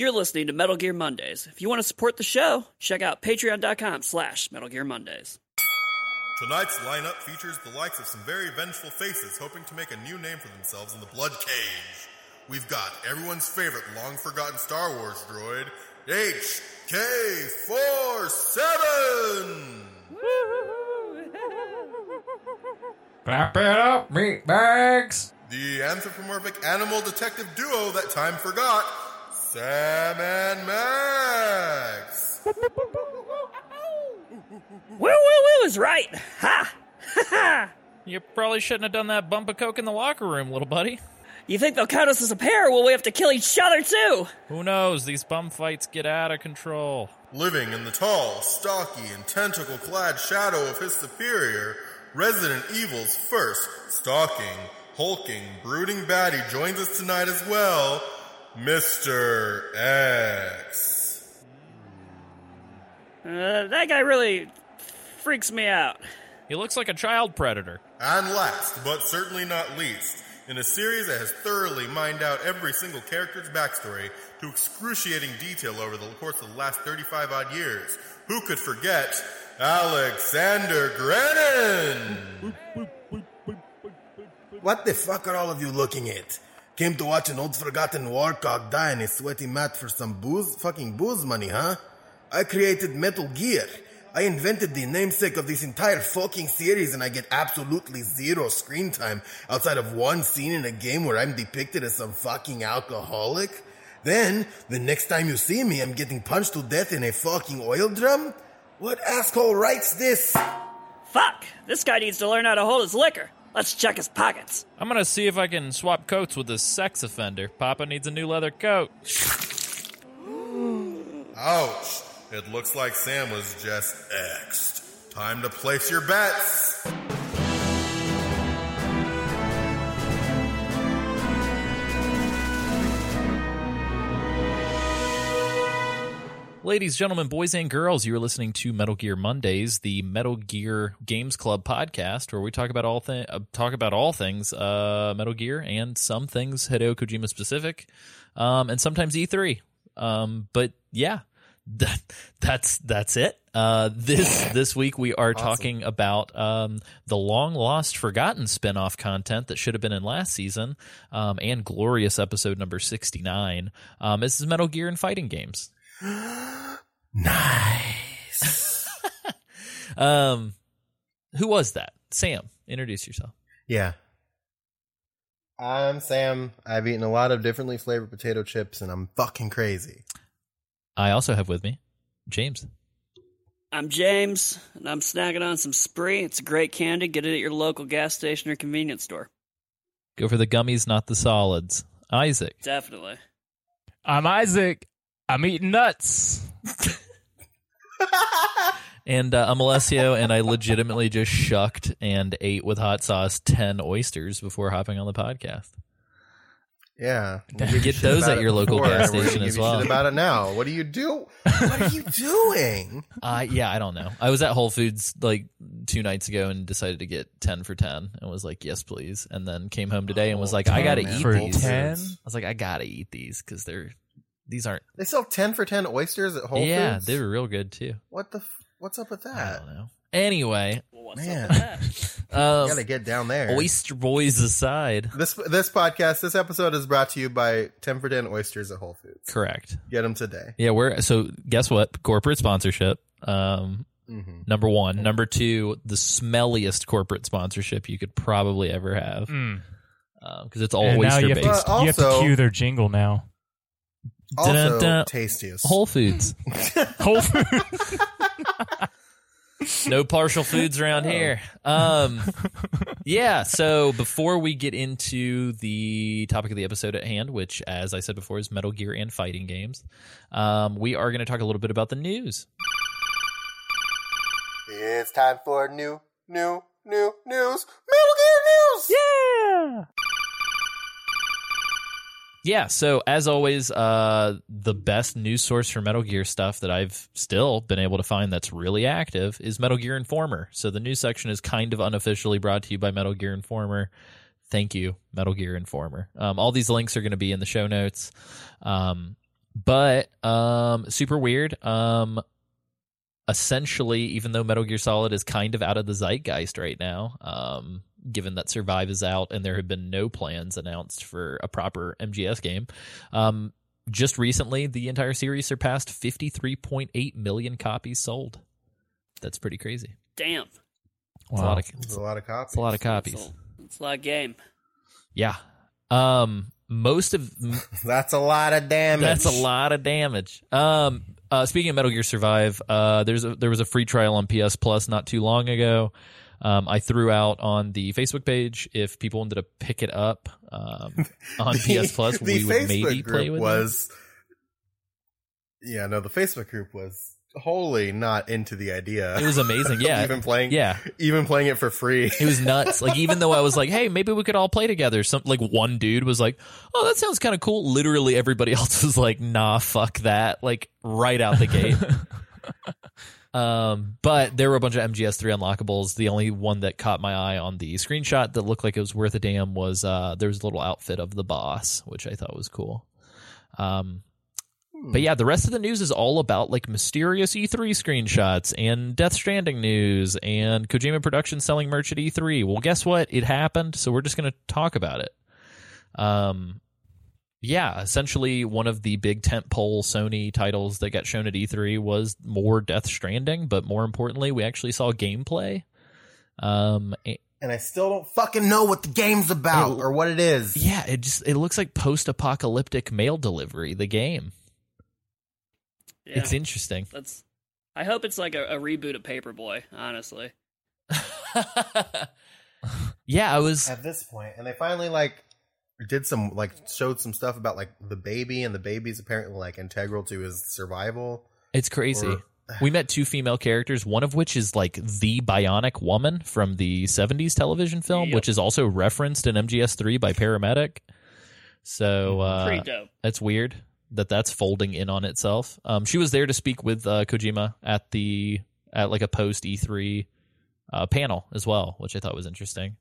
You're listening to Metal Gear Mondays. If you want to support the show, check out patreon.com slash Metal Gear Mondays. Tonight's lineup features the likes of some very vengeful faces hoping to make a new name for themselves in the Blood Cage. We've got everyone's favorite long forgotten Star Wars droid, HK47! Clap it up, meatbags! The anthropomorphic animal detective duo that time forgot, Sam and Max! Woo woo woo is right. Ha! Ha ha! You probably shouldn't have done that bump of coke in the locker room, little buddy. You think they'll count us as a pair, or will we have to kill each other too? Who knows? These bum fights get out of control. Living in the tall, stocky, and tentacle clad shadow of his superior, Resident Evil's first stalking, hulking, brooding baddie joins us tonight as well, Mr. X. Uh, that guy really freaks me out. He looks like a child predator. And last, but certainly not least, in a series that has thoroughly mined out every single character's backstory to excruciating detail over the course of the last 35 odd years, who could forget Alexander Granin? What the fuck are all of you looking at? Came to watch an old forgotten warcock die in a sweaty mat for some booze, fucking booze money, huh? I created Metal Gear. I invented the namesake of this entire fucking series and I get absolutely zero screen time outside of one scene in a game where I'm depicted as some fucking alcoholic. Then, the next time you see me, I'm getting punched to death in a fucking oil drum? What asshole writes this? Fuck! This guy needs to learn how to hold his liquor. Let's check his pockets. I'm gonna see if I can swap coats with this sex offender. Papa needs a new leather coat. Ouch. It looks like Sam was just X'd. Time to place your bets. Ladies, gentlemen, boys, and girls, you are listening to Metal Gear Mondays, the Metal Gear Games Club podcast, where we talk about all thi- uh, talk about all things uh, Metal Gear and some things Hideo Kojima specific, um, and sometimes E3. Um, but yeah, that, that's that's it. Uh, this this week we are talking about um, the long lost, forgotten spin-off content that should have been in last season, um, and glorious episode number sixty nine. Um, this is Metal Gear and fighting games. Nice. Um, who was that? Sam, introduce yourself. yeah. I'm Sam. I've eaten a lot of differently flavored potato chips and I'm fucking crazy. I also have with me James. I'm James, and I'm snacking on some Spree. It's a great candy. Get it at your local gas station or convenience store. Go for the gummies, not the solids. Isaac. Definitely. I'm Isaac. I'm eating nuts. And uh, I'm Alessio, and I legitimately just shucked and ate with hot sauce 10 oysters before hopping on the podcast. Yeah. Get those at your local gas station as well. About it now. What do you do? What are you doing? Uh, yeah, I don't know. I was at Whole Foods like two nights ago and decided to get 10 for 10 and was like, yes, please. And then came home today and was like, I got to 10 eat for these. 10? I was like, I got to eat these because they're, these aren't, They sell ten for ten oysters at Whole yeah, Foods. Yeah, they were real good too. What the? F- what's up with I that? don't know. Anyway, Well, what's Man. up with that? um, Gotta get down there. oyster boys aside. This this podcast, this episode is brought to you by ten for ten oysters at Whole Foods. Correct. Get them today. Yeah, we're so guess what? Corporate sponsorship. Um, Mhm. number one. Number two, the smelliest corporate sponsorship you could probably ever have Mm. because it's all And now oyster you have, based. to, you have to cue their jingle now. Also, tastiest. Whole Foods. Whole Foods. no partial foods around here. Um, yeah. So before we get into the topic of the episode at hand, which, as I said before, is Metal Gear and fighting games, um, we are going to talk a little bit about the news. It's time for new, new, new news. Metal Gear news. yeah. Yeah, so as always, uh, the best news source for Metal Gear stuff that I've still been able to find that's really active is Metal Gear Informer. So the news section is kind of unofficially brought to you by Metal Gear Informer. Thank you, Metal Gear Informer. Um, all these links are going to be in the show notes. Um, but um, super weird. Um, essentially, even though Metal Gear Solid is kind of out of the zeitgeist right now, um, given that Survive is out and there have been no plans announced for a proper MGS game, um, just recently the entire series surpassed 53.8 million copies sold. That's pretty crazy. Damn. It's a lot of It's a lot of copies. it's a lot of copies. It's a, it's a lot of game. Yeah. Um, most of That's a lot of damage. That's a lot of damage. Um, uh, speaking of Metal Gear Survive, uh, there's a, there was a free trial on PS Plus not too long ago. Um, I threw out on the Facebook page if people wanted to pick it up um, on PS Plus, we would Facebook maybe play with it. was. Yeah, no, the Facebook group was wholly not into the idea. It was amazing. Yeah, even playing. yeah. even playing it for free. It was nuts. Like even though I was like, "Hey, maybe we could all play together." Some like one dude was like, "Oh, that sounds kind of cool." Literally everybody else was like, "Nah, fuck that!" Like right out the gate. um, but there were a bunch of MGS3 unlockables. The only one that caught my eye on the screenshot that looked like it was worth a damn was uh, there was a little outfit of the boss, which I thought was cool. Um, but yeah, the rest of the news is all about like mysterious E3 screenshots and Death Stranding news and Kojima Productions selling merch at E3. Well, guess what? It happened, so we're just going to talk about it. Um, yeah, essentially one of the big tentpole Sony titles that got shown at E3 was more Death Stranding, but more importantly, we actually saw gameplay. Um, a- and I still don't fucking know what the game's about It- or what it is. yeah, it just it looks like post-apocalyptic mail delivery. The game, Yeah. it's interesting. That's. I hope it's like a, a reboot of Paperboy. Honestly. yeah, I was. At this point, and they finally like did some like showed some stuff about like the baby, and the baby's apparently like integral to his survival. It's crazy. Or- we met two female characters, one of which is like the bionic woman from the 70s television film, Yep. which is also referenced in MGS3 by Paramedic. So uh, dope. that's weird that that's folding in on itself. Um, she was there to speak with uh, Kojima at the at like a post E3 uh, panel as well, which I thought was interesting.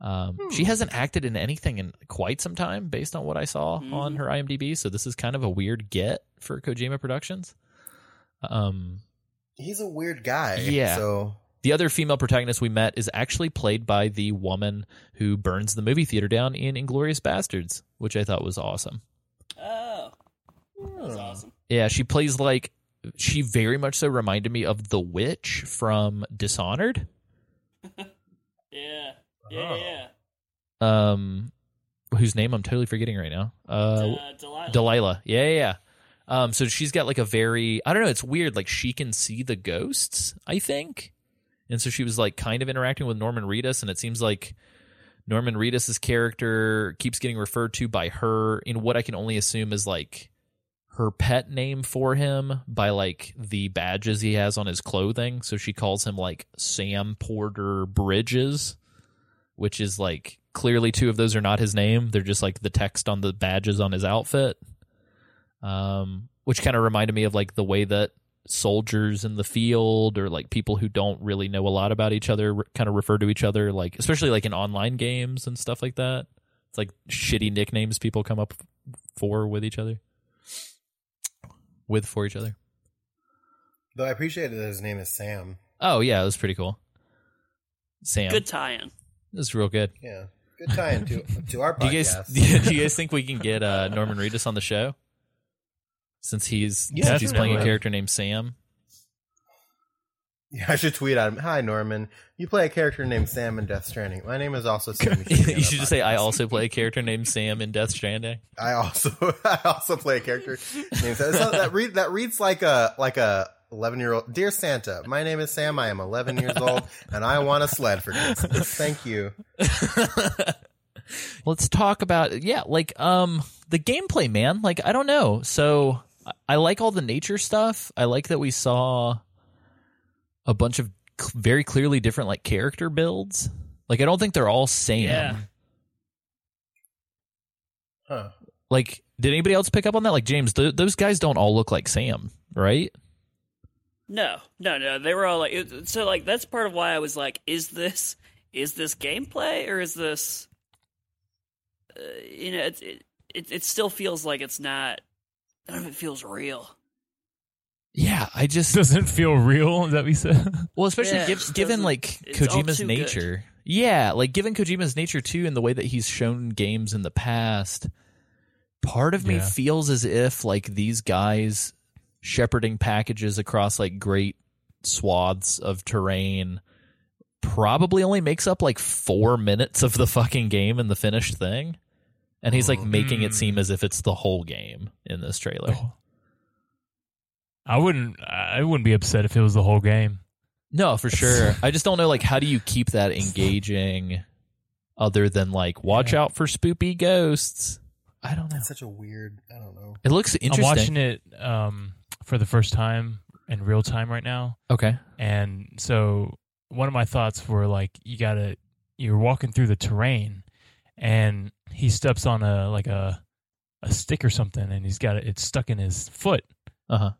Um, She hasn't acted in anything in quite some time, based on what I saw on Mhm. her IMDb. So this is kind of a weird get for Kojima Productions. Um, He's a weird guy. Yeah. So the other female protagonist we met is actually played by the woman who burns the movie theater down in Inglourious Basterds, which I thought was awesome. Oh, that's awesome. Yeah, she plays like she very much so reminded me of the witch from Dishonored. Yeah. Yeah. Oh. Yeah. Um, whose name I'm totally forgetting right now. Uh, Uh, Delilah. Delilah. Yeah, yeah, yeah. Um, so she's got like a very I don't know, it's weird. Like she can see the ghosts, I think. And so she was like kind of interacting with Norman Reedus, and it seems like Norman Reedus's character keeps getting referred to by her in what I can only assume is like her pet name for him by like the badges he has on his clothing. So she calls him like Sam Porter Bridges, which is like clearly two of those are not his name. They're just like the text on the badges on his outfit. Um, which kind of reminded me of like the way that soldiers in the field or like people who don't really know a lot about each other re- kind of refer to each other like especially like in online games and stuff like that it's like shitty nicknames people come up for with each other with for each other though I appreciate that his name is Sam. oh yeah it was pretty cool sam Good tie-in. It was real good Yeah. Good tie-in to to our do you guys podcast. do you guys think we can get uh norman reedus on the show since he's Yeah, since he's playing a character named sam Yeah, I should tweet at him. Hi, Norman. You play a character named Sam in Death Stranding. My name is also Sam. you should just say I also play a character named Sam in Death Stranding. I also I also play a character named Sam. So that read that reads like a like a eleven year old. Dear Santa, my name is Sam. I am eleven years old, and I want a sled for Christmas. Thank you. Let's talk about yeah, like um the gameplay, man. Like I don't know. So I- I like all the nature stuff. I like that we saw a bunch of cl- very clearly different like character builds. Like I don't think they're all Sam. Yeah. Huh. Like did anybody else pick up on that? Like James, th- those guys don't all look like Sam, right? No, no, no. They were all like, it, so like that's part of why I was like, is this is this gameplay or is this, uh, you know, it's, it, it it still feels like it's not none of it feels real. Yeah, I just Doesn't feel real. Is that we said? well, especially Yeah, giv- given like Kojima's too good. nature. Yeah, like given Kojima's nature too, and the way that he's shown games in the past. Part of me feels as if like these guys shepherding packages across like great swaths of terrain probably only makes up like four minutes of the fucking game in the finished thing. And he's like making it seem as if it's the whole game in this trailer. I wouldn't. I wouldn't be upset if it was the whole game. No, for sure. I just don't know like how do you keep that engaging other than like watch Yeah. out for spoopy ghosts. I don't know. It's such a weird. I don't know. It looks interesting. I'm watching it um, for the first time in real time right now, Okay. and so one of my thoughts were like, you gotta, you're walking through the terrain, and he steps on a like a a stick or something, and he's got it. It's stuck in his foot, Uh-huh.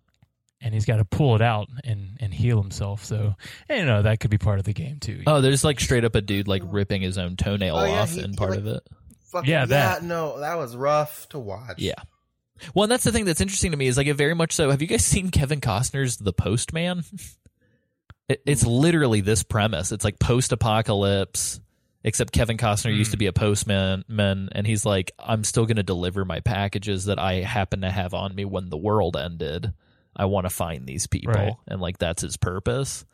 and he's got to pull it out and and heal himself. So, and, you know, that could be part of the game too. Oh, there's like straight up a dude like ripping his own toenail Oh, yeah, off he- in he, part like- of it. Fucking, Yeah, yeah, that. no, that was rough to watch. Yeah. Well, and that's the thing that's interesting to me is like it very much so. Have you guys seen Kevin Costner's The Postman? It, it's hmm. literally this premise. It's like post-apocalypse, except Kevin Costner used to hmm. be a postman, man, and he's like, I'm still going to deliver my packages that I happen to have on me when the world ended. I want to find these people, Right. and like that's his purpose.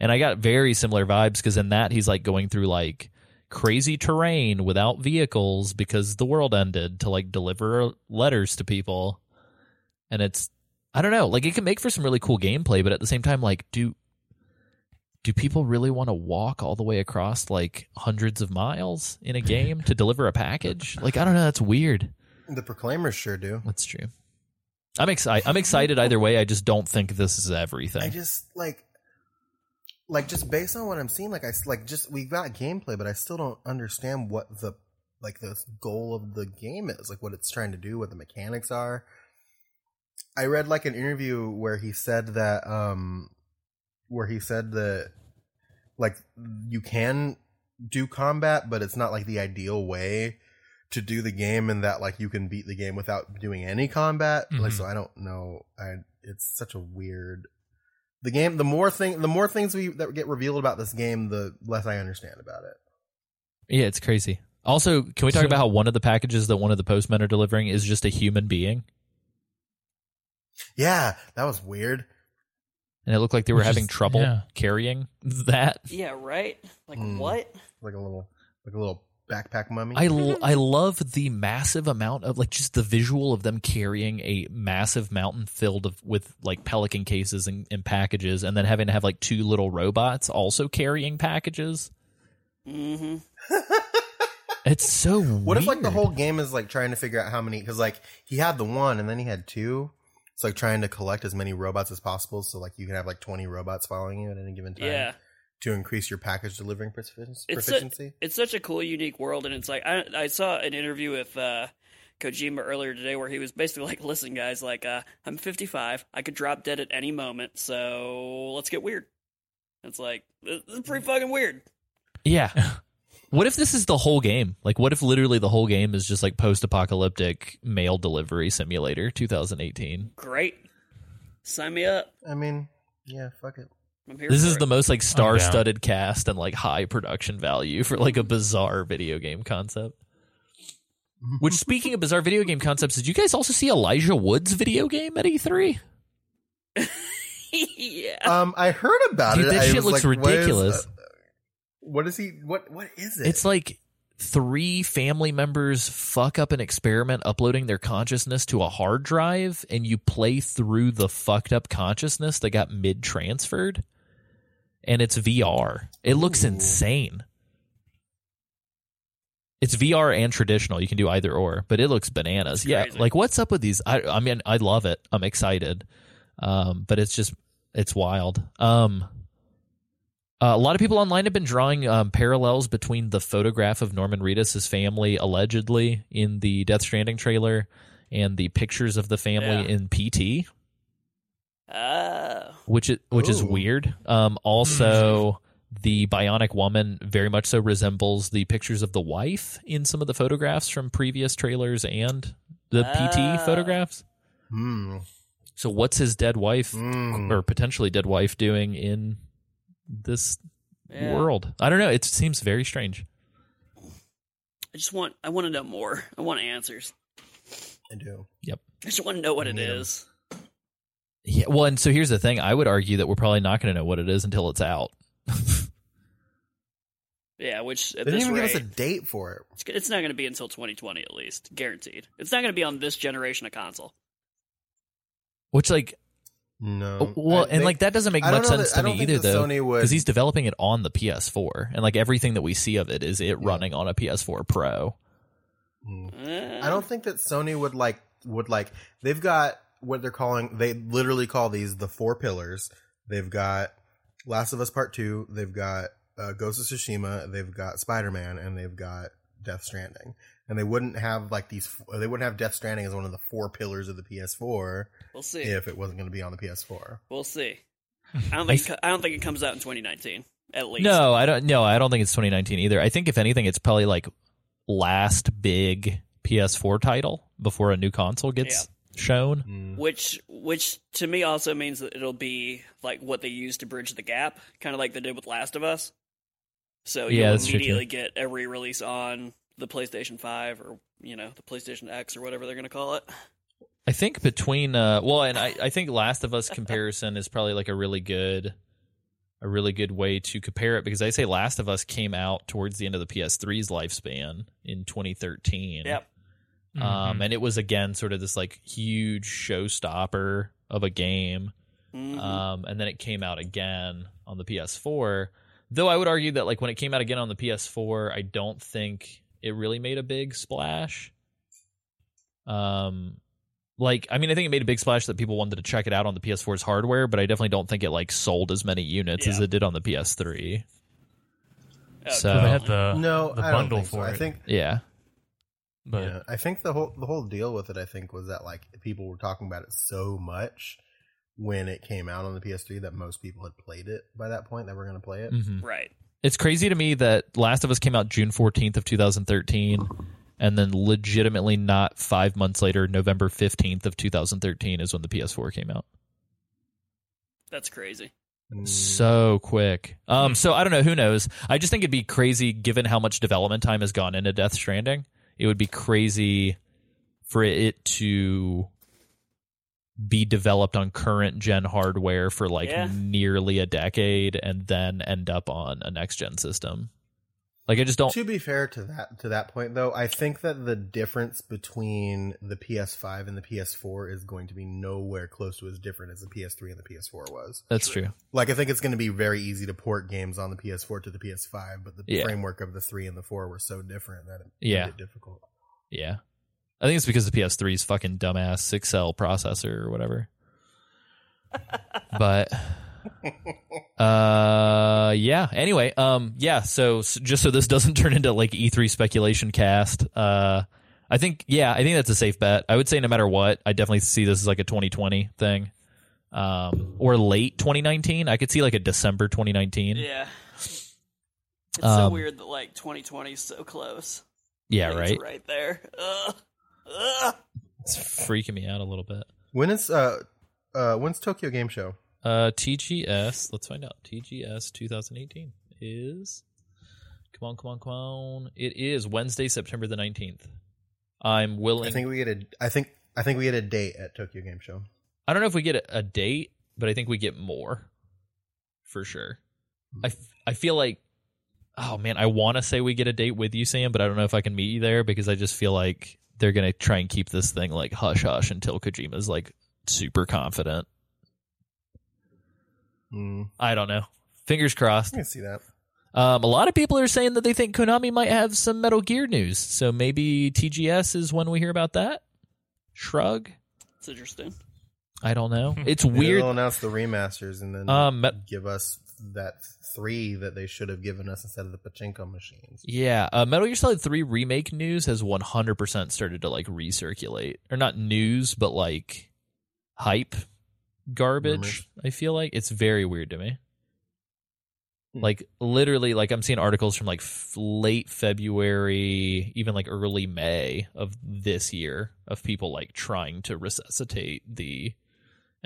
And I got very similar vibes because in that he's like going through like crazy terrain without vehicles because the world ended to like deliver letters to people. And it's I don't know, like it can make for some really cool gameplay, but at the same time, like do do people really want to walk all the way across like hundreds of miles in a game to deliver a package? Like I don't know, that's weird. The Proclaimers sure do. That's true. I'm excited. I'm excited either way. I just don't think this is everything. I just like, like just based on what I'm seeing, like I like just we got gameplay, but I still don't understand what the like the goal of the game is, like what it's trying to do, what the mechanics are. I read like an interview where he said that, um, where he said that like you can do combat, but it's not like the ideal way to do the game, and that like you can beat the game without doing any combat. Like Mhm. so, I don't know. I it's such a weird. The game. The more thing, the more things we that get revealed about this game, the less I understand about it. Yeah, it's crazy. Also, can we talk So- about how one of the packages that one of the postmen are delivering is just a human being? Yeah, that was weird. And it looked like they were Which having is- trouble yeah. carrying that. Yeah, right. Like Hmm. what? Like a little, like a little backpack mummy. I, l- I love the massive amount of like just the visual of them carrying a massive mountain filled of, with like pelican cases and, and packages, and then having to have like two little robots also carrying packages. Mm-hmm. It's so What if like the whole game is like trying to figure out how many? Because like he had the one and then he had two. It's like trying to collect as many robots as possible, so like you can have like twenty robots following you at any given time. Yeah. To increase your package delivering profici- It's su- proficiency. it's such a cool, unique world, and it's like I I saw an interview with uh, Kojima earlier today where he was basically like, "Listen, guys, like uh, I'm 55, I could drop dead at any moment, so let's get weird." It's like this is pretty fucking weird. Yeah. What if this is the whole game? Like, what if literally the whole game is just like post apocalyptic mail delivery simulator 2018? Great, sign me up. I mean, yeah, fuck it. I'm here. This is it. the most like star studded cast and like high production value for like a bizarre video game concept. Which, speaking of bizarre video game concepts, did you guys also see Elijah Wood's video game at E E3? yeah. Um, I heard about Dude, it. this I shit was looks like, what is, ridiculous. uh, what is he? What what is it? It's like three family members fuck up an experiment uploading their consciousness to a hard drive and you play through the fucked up consciousness that got mid transferred and it's VR. It looks Ooh. insane. It's VR and traditional. You can do either or, but it looks bananas. Yeah, like what's up with these? I I mean, I love it. I'm excited. Um, but it's just it's wild. Um, uh, a lot of people online have been drawing um, parallels between the photograph of Norman Reedus' family allegedly in the Death Stranding trailer and the pictures of the family Yeah. in PT, Oh. which is which is weird. Um, also, the Bionic Woman very much so resembles the pictures of the wife in some of the photographs from previous trailers and the PT Ah. photographs. Hmm. So what's his dead wife Mm. or potentially dead wife doing in this Yeah. world? I don't know. It seems very strange. I just want I want to know more. I want answers. I do. Yep. I just want to know what it Yeah. is. Yeah. Well, and so here's the thing. I would argue that we're probably not going to know what it is until it's out. Yeah, which They at didn't this even rate, give us a date for it. it's, it's not going to be until 2020 at least, guaranteed. It's not going to be on this generation of console. Which, like, No. well, I- and they- like that doesn't make much sense that- to me either, though, Sony would- because he's developing it on the PS4, and like everything that we see of it is it running on a PS4 Pro. Eh, I don't think that Sony would like would like they've got what they're calling they literally call these the four pillars. They've got Last of Us Part Two. They've got uh, Ghost of Tsushima. They've got Spider Man, and they've got Death Stranding. And they wouldn't have like these. They wouldn't have Death Stranding as one of the four pillars of the PS4 We'll see. if it wasn't going to be on the PS4. We'll see. I don't think it I don't think it comes out in 2019 at least. No, I don't. No, I don't think it's 2019 either. I think if anything, it's probably like last big PS4 title before a new console gets shown. Which which to me also means that it'll be like what they use to bridge the gap, kind of like they did with Last of Us. So Yeah, you'll that's immediately get a re-release on the PlayStation 5 or you know the PlayStation X or whatever they're going to call it. I think between uh well and I, I think Last of Us comparison is probably like a really good a really good way to compare it because I say Last of Us came out towards the end of the PS3's lifespan in 2013. Yep. Um and it was again sort of this like huge showstopper of a game. Mhm. Um and then it came out again on the PS4. Though I would argue that like when it came out again on the PS4, I don't think it really made a big splash. Um like I mean I think it made a big splash that people wanted to check it out on the PS4's hardware, but I definitely don't think it like sold as many units as it did on the PS3. Oh, so- So they had the no, the I don't bundle think so. for I it. think Yeah. But yeah, I think the whole the whole deal with it, I think, was that like people were talking about it so much when it came out on the PS3 that most people had played it by that point that were going to play it. Mhm. right. It's crazy to me that Last of Us came out June 14th of 2013 and then legitimately not 5 months later November 15th of 2013 is when the PS4 came out. That's crazy. Mm, so quick. Um, so I don't know. Who knows? I just think it'd be crazy given how much development time has gone into Death Stranding. It would be crazy for it to be developed on current gen hardware for like Yeah. nearly a decade and then end up on a next gen system. Like I just don't. To be fair to that to that point though, I think that the difference between the PS5 and the PS4 is going to be nowhere close to as different as the PS3 and the PS4 was. That's true. Like I think it's going to be very easy to port games on the PS4 to the PS5, but the Yeah. framework of the 3 and the 4 were so different that it Yeah. made it difficult. Yeah. I think it's because the PS3's fucking dumbass six cell processor or whatever. but uh yeah, anyway, um yeah, so, s just so this doesn't turn into like E3 speculation cast, uh I think yeah, I think that's a safe bet. I would say no matter what, I definitely see this as like a 2020 thing. Um or late 2019. I could see like a December 2019. Yeah. It's so Um, weird that like 2020 is so close. Yeah, Like, right. It's right there. Ugh. Ugh. It's freaking me out a little bit. When is uh uh when's Tokyo Game Show? Uh, TGS. Let's find out. TGS 2018 is. Come on, come on, come on! It is Wednesday, September the 19th. I'm willing. I think we get a I think I think we get a date at Tokyo Game Show. I don't know if we get a, a date, but I think we get more for sure. I, f- I feel like, oh man, I want to say we get a date with you, Sam, but I don't know if I can meet you there because I just feel like they're gonna try and keep this thing like hush hush until Kojima's like super confident. Mm, I don't know. Fingers crossed. I can see that. Um, a lot of people are saying that they think Konami might have some Metal Gear news, so maybe TGS is when we hear about that. Shrug. It's interesting. I don't know. It's weird. They'll announce the remasters and then Um, give us that three that they should have given us instead of the pachinko machines. Yeah, uh, Metal Gear Solid 3 remake news has 100% started to like recirculate. Or not news, but like hype garbage, Rumors. I feel like. It's very weird to me. Like literally, like I'm seeing articles from like f- late February, even like early May of this year of people like trying to resuscitate the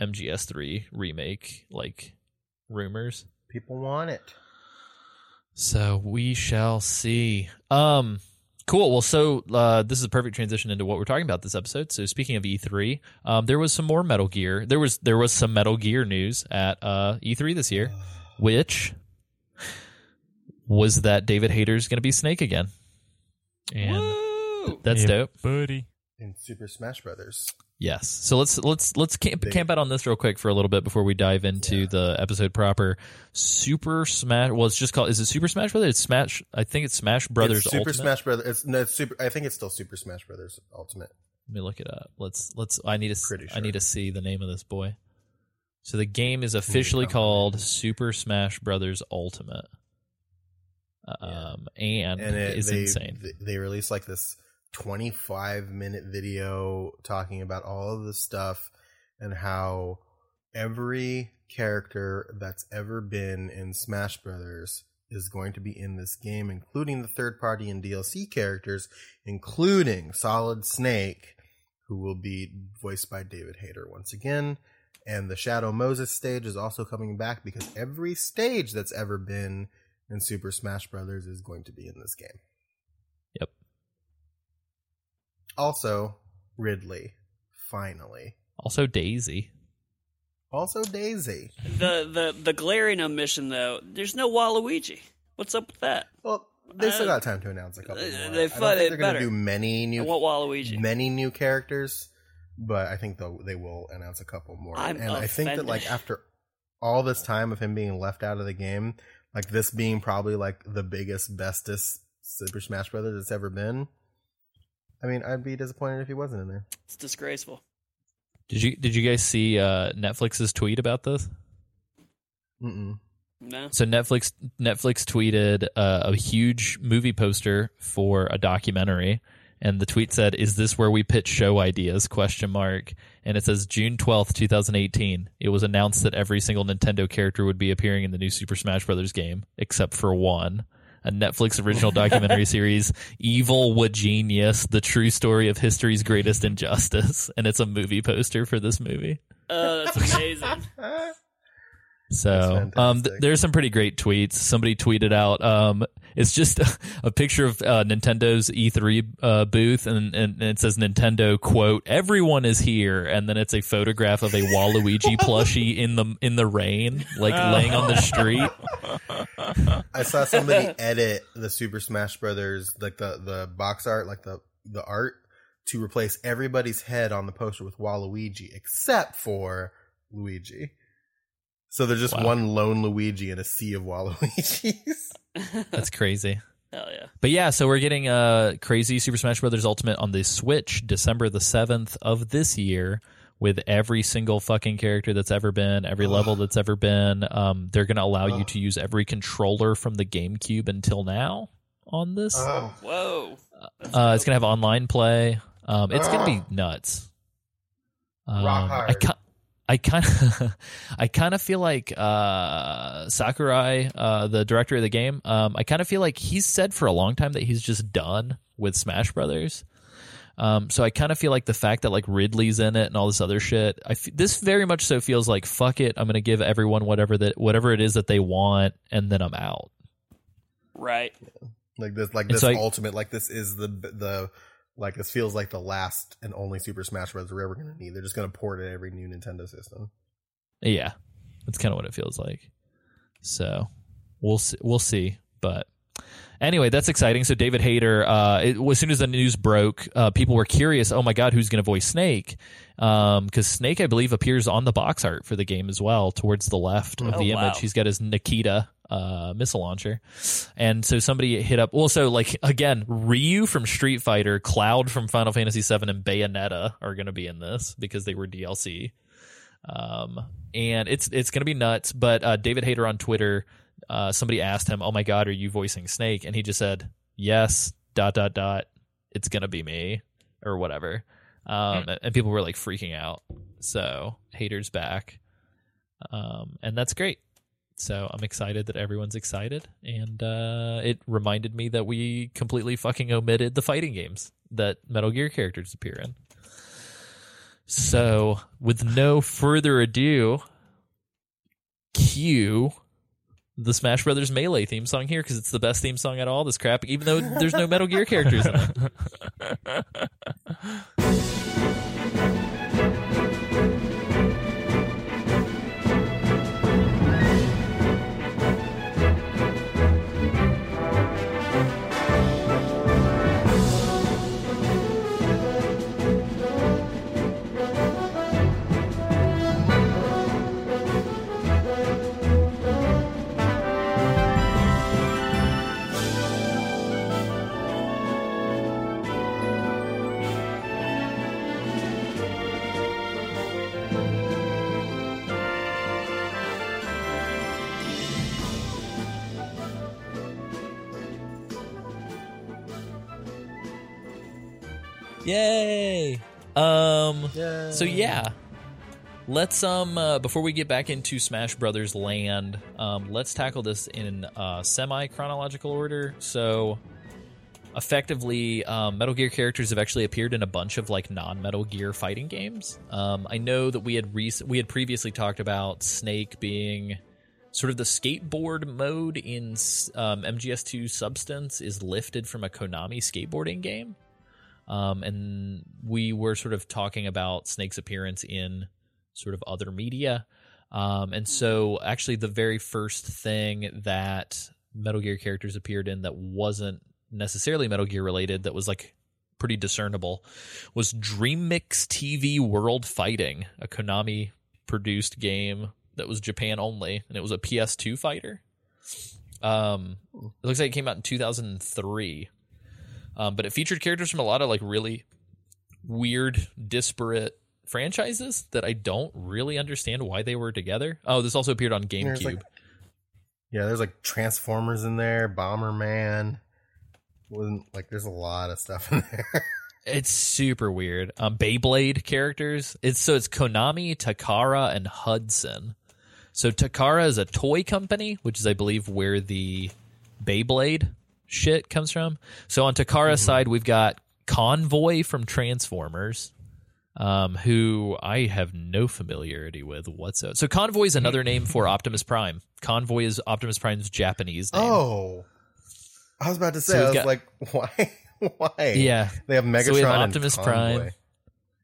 MGS3 remake, like rumors. People want it. So we shall see. Um, cool. Well, so uh, this is a perfect transition into what we're talking about this episode. So speaking of E3, um, there was some more Metal Gear. There was there was some Metal Gear news at uh, E3 this year, which was that David Hayter's going to be Snake again, and Woo! that's Yeah, dope. buddy. In Super Smash Brothers. Yes. So let's let's let's camp camp out on this real quick for a little bit before we dive into the episode proper. Super Smash. Well, it's just called. Is it Super Smash Brothers? It's Smash. I think it's Smash Brothers It's Super Ultimate. Smash Brothers. It's, no, it's super. I think it's still Super Smash Brothers Ultimate. Let me look it up. Let's let's. I need to. s- Pretty I need sure. to see the name of this boy. So the game is officially called. Super Smash Brothers Ultimate. Um, and, and it, it's they, insane. They released like this 25 minute video talking about all of the stuff and how every character that's ever been in Smash Brothers is going to be in this game, including the third party and DLC characters, including Solid Snake, who will be voiced by David Hayter once again. And the Shadow Moses stage is also coming back because every stage that's ever been in Super Smash Brothers is going to be in this game. Yep. Also, Ridley, finally. Also Daisy. Also, Daisy. The the the glaring omission though, there's no Waluigi. What's up with that? Well, they still Uh, got time to announce a couple more. They I don't think they're going to do many I new, want Waluigi. many new characters, but I think they'll, they will announce a couple more. I'm and I think that like after all this time of him being left out of the game, like this being probably like the biggest, bestest Super Smash Brothers that's ever been. I mean, I'd be disappointed if he wasn't in there. It's disgraceful. Did you did you guys see uh, Netflix's tweet about this? Mm-mm. No. So Netflix Netflix tweeted uh, a huge movie poster for a documentary, and the tweet said, "Is this where we pitch show ideas?" Question mark. And it says June twelfth, two thousand eighteen. It was announced that every single Nintendo character would be appearing in the new Super Smash Brothers game, except for one. A Netflix original documentary series, Evil Wa Genius, the true story of history's greatest injustice. And it's a movie poster for this movie. Oh, that's amazing. So um, th- there's some pretty great tweets. Somebody tweeted out, um, it's just a, picture of uh, Nintendo's E3 uh, booth, and, and it says Nintendo quote Everyone is here, and then it's a photograph of a Waluigi plushie in the in the rain, like laying on the street. I saw somebody edit the Super Smash Brothers, like the the box art, like the the art, to replace everybody's head on the poster with Waluigi, except for Luigi. So there's just Wow. one lone Luigi in a sea of Waluigis. That's crazy. Hell yeah. But yeah, so we're getting uh crazy Super Smash Brothers Ultimate on the Switch December the 7th of this year with every single fucking character that's ever been, every level that's ever been. Um they're going to allow you to use every controller from the GameCube until now on this. oh, Whoa. Uh, it's gonna have online play. Um, it's gonna be nuts. Um, Rock I hard. Ki- I kind of, I kind of feel like uh, Sakurai, uh, the director of the game. Um, I kind of feel like he's said for a long time that he's just done with Smash Brothers. Um, so I kind of feel like the fact that like Ridley's in it and all this other shit. I f- this very much so feels like fuck it. I'm gonna give everyone whatever that whatever it is that they want, and then I'm out. Right. like this, like And this so I- ultimate, like this is the the like this feels like the last and only Super Smash Bros. we're ever gonna need. They're just gonna port it to every new Nintendo system. Yeah, that's kind of what it feels like. So we'll see, we'll see. But anyway, that's exciting. So David Hayter, uh, it, as soon as the news broke, uh, people were curious. Oh my god, who's going to voice Snake? Because Snake, I believe, appears on the box art for the game as well, towards the left of Oh, the wow. image. He's got his Nikita uh, missile launcher, and so somebody hit up. Also, like again, Ryu from Street Fighter, Cloud from Final Fantasy VII, and Bayonetta are going to be in this because they were DLC um, and it's it's gonna be nuts. But uh, David Hayter on Twitter, uh, somebody asked him, "Oh my God, are you voicing Snake?" And he just said, "Yes." Dot dot dot. It's gonna be me or whatever. Um, and people were like freaking out. So Hayter's back, um, and that's great. So I'm excited that everyone's excited, and uh, it reminded me that we completely fucking omitted the fighting games that Metal Gear characters appear in. So, with no further ado, cue the Smash Brothers Melee theme song here because it's the best theme song at all. This crap, even though there's no Metal Gear characters in it. Yay! Um. So yeah, let's um uh, before we get back into Smash Brothers Land, um, let's tackle this in uh, semi chronological order. So, effectively, um, Metal Gear characters have actually appeared in a bunch of like non Metal Gear fighting games. Um, I know that we had rec- we had previously talked about Snake being sort of the skateboard mode in um, MGS2 Substance is lifted from a Konami skateboarding game. Um, and we were sort of talking about Snake's appearance in sort of other media. Um, and so, actually, the very first thing that Metal Gear characters appeared in that wasn't necessarily Metal Gear related, that was like pretty discernible, was Dream Mix TV World Fighting, a Konami produced game that was Japan only, and it was a PS2 fighter. Um, it looks like it came out in 2003. Um, but it featured characters from a lot of like really weird, disparate franchises that I don't really understand why they were together. Oh, this also appeared on GameCube. like- Yeah, there's like Transformers in there, Bomberman. Wasn't like there's a lot of stuff in there. It's super weird. Um, Beyblade characters. It's so it's Konami, Takara, and Hudson. So Takara is a toy company, which is I believe where the Beyblade shit comes from. So on Takara's side, we've got Convoy from Transformers, um, who I have no familiarity with whatsoever. So Convoy is another name for Optimus Prime. Convoy is Optimus Prime's Japanese name. oh, I was about to say, So I was got- like, why? why? Yeah. they have Megatron So have and Optimus. Prime.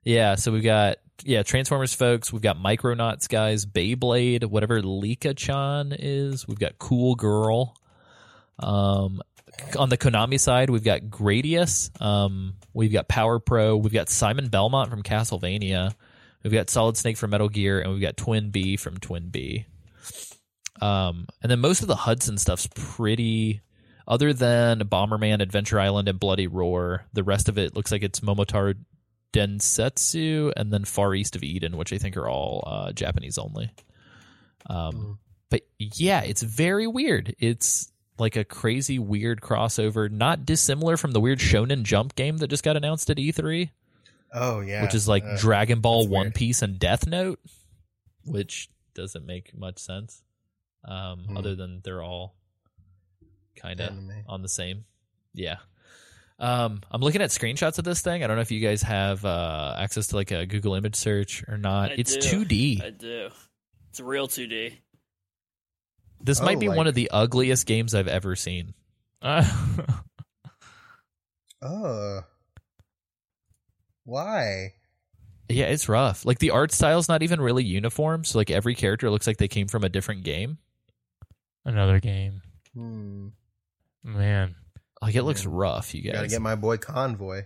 Yeah, so we've got yeah Transformers folks. We've got Micronauts guys, Beyblade, whatever Licca-chan is. We've got Cool Girl. Um, on the Konami side, we've got Gradius. Um, we've got Power Pro. We've got Simon Belmont from Castlevania. We've got Solid Snake from Metal Gear, and we've got TwinBee from TwinBee. Um, and then most of the Hudson stuff's pretty. Other than Bomberman, Adventure Island, and Bloody Roar, the rest of it looks like it's Momotaro Densetsu and then Far East of Eden, which I think are all uh, Japanese only. Um, But yeah, it's very weird. It's like a crazy, weird crossover, not dissimilar from the weird Shonen Jump game that just got announced at E3, Oh yeah, which is like Uh, Dragon Ball, One weird. Piece, and Death Note, which doesn't make much sense. Um, Hmm. Other than they're all kind of on the same. Yeah. Um, I'm looking at screenshots of this thing. I don't know if you guys have uh, access to like a Google image search or not. I it's do. 2D. I do. It's real 2D. This Oh, might be like- one of the ugliest games I've ever seen. Uh, Oh, why? Yeah, it's rough. Like the art style's not even really uniform, so like every character looks like they came from a different game. another game. Hmm. Man. Like it looks rough, you Gotta get my boy Convoy.